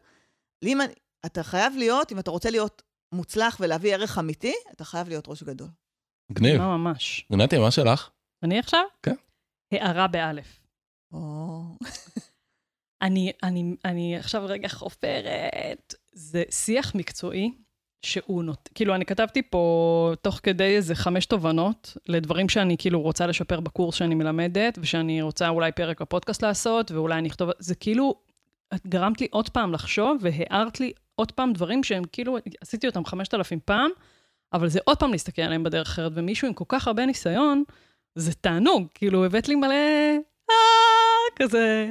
אם אתה חייב להיות, אם אתה רוצה להיות מוצלח ולהביא ערך אמיתי, אתה חייב להיות ראש גדול. מגניב. מה ממש. גנתי, מה שלך? אני עכשיו? כן. הערה באלף. או... אני, אני, אני עכשיו רגע חופרת. זה שיח מקצועי שהוא נות... כאילו, אני כתבתי פה תוך כדי איזה חמש תובנות לדברים שאני כאילו רוצה לשפר בקורס שאני מלמדת, ושאני רוצה אולי פרק בפודקאסט לעשות, ואולי אני אכתוב... זה כאילו, את גרמת לי עוד פעם לחשוב, והערת לי עוד פעם דברים שהם כאילו, עשיתי אותם חמשת אלפים פעם, אבל זה עוד פעם להסתכל עליהם בדרך אחרת, ומישהו עם כל כך הרבה ניסיון, זה תענוג, כאילו, הבאת לי מלא... אה, כזה...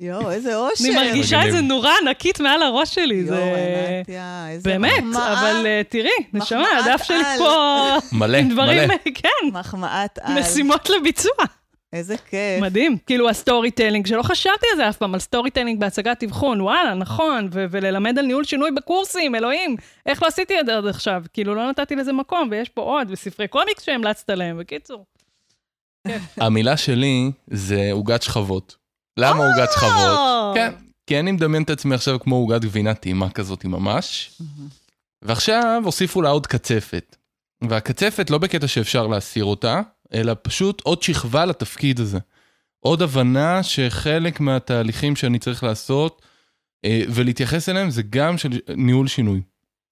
יואו, איזה אושר. אני מרגישה מגניב. את זה נורה ענקית מעל הראש שלי, יואו, זה... ענתיה, איזה באמת, מחמאה. אבל אה, תראי, נשמה, הדף שלי. פה מלא, עם דברים, מלא. כן, מחמאת על. משימות לביצוע. איזה כיף. מדהים. כאילו ה storytelling, שלא חשבתי על זה אף פעם, על storytelling בהצגת אבחון, וואלה, נכון, ו- וללמד על ניהול שינוי בקורסים, אלוהים, איך לא עשיתי את זה עד עכשיו? כאילו, לא נתתי לזה מקום, ויש פה עוד, וספרי קומיקס שהמלצת להם, בקיצור. המילה שלי זה עוגת שכבות. למה עוגת שכבות? כן, כי אני מדמיין את עצמי עכשיו כמו עוגת גבינה טעימה כזאת ממש, ועכשיו הוסיפו לה עוד קצפת. והקצפת לא בקטע שאפשר להסיר אותה, אלא פשוט עוד שכבה לתפקיד הזה. עוד הבנה שחלק מהתהליכים שאני צריך לעשות אה, ולהתייחס אליהם זה גם של ניהול שינוי.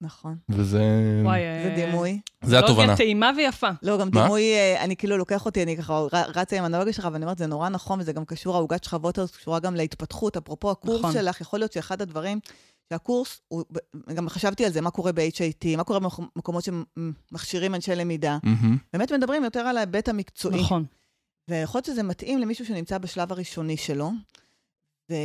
נכון. וזה וואי, זה אה, דימוי. זה התובנה. טכנולוגיה טעימה ויפה. לא, גם מה? דימוי, אה, אני כאילו לוקח אותי, אני ככה רצה עם האנלוגיה שלך, ואני אומרת, זה נורא נכון, וזה גם קשור, העוגת שכבות הזאת קשורה גם להתפתחות. אפרופו הקורס נכון. שלך, יכול להיות שאחד הדברים, שהקורס, הוא, גם חשבתי על זה, מה קורה ב-HIT, מה קורה במקומות שמכשירים אנשי למידה. מהמם. באמת מדברים יותר על ההיבט המקצועי. נכון. ויכול להיות שזה מתאים למישהו שנמצא בשלב הראשוני שלו, ו...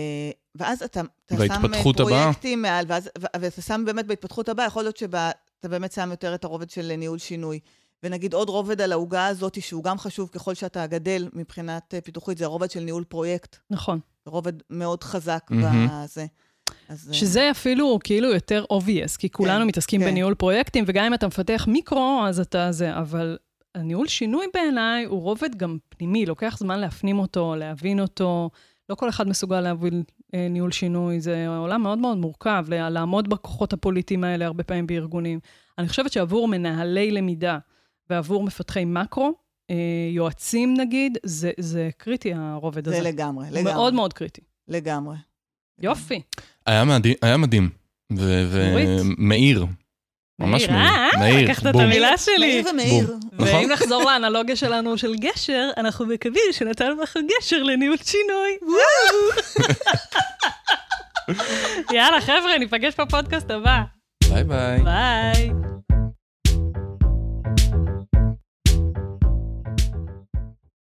ואז אתה, אתה שם אה. פרויקטים מעל, ואז, ו- ואתה שם באמת בהתפתחות הבאה, יכול להיות שאתה באמת שם יותר את הרובד של ניהול שינוי. ונגיד עוד רובד על העוגה הזאת, שהוא גם חשוב ככל שאתה גדל מבחינת אה, פיתוחית, זה הרובד של ניהול פרויקט. נכון. זה רובד מאוד חזק מהמם. בזה. אז, אה, שזה אפילו כאילו יותר obvious, כי כולנו כן, מתעסקים כן. בניהול פרויקטים, וגם אם אתה מפתח מיקרו, אז אתה זה, אבל הניהול שינוי בעיניי הוא רובד גם פנימי, לוקח זמן להפנים אותו, להבין אותו. לא כל אחד מסוגל להוביל אה, ניהול שינוי, זה עולם מאוד מאוד מורכב, לעמוד בכוחות הפוליטיים האלה הרבה פעמים בארגונים. אני חושבת שעבור מנהלי למידה ועבור מפתחי מקרו, אה, יועצים נגיד, זה, זה קריטי הרובד הזה. זה לגמרי, לגמרי. מאוד מאוד קריטי. לגמרי. יופי. היה מדהים, היה מדהים. ו-. ומאיר. ממש מאיר, אה, מאיר. מאיר, לקחת את. המילה שלי. מאיר ומאיר. בום. נכון? ואם נחזור לאנלוגיה שלנו של גשר, אנחנו מקווים שנתנו לך גשר לניהול שינוי. יאללה, חבר'ה, ניפגש בפודקאסט הבא. ביי ביי. ביי.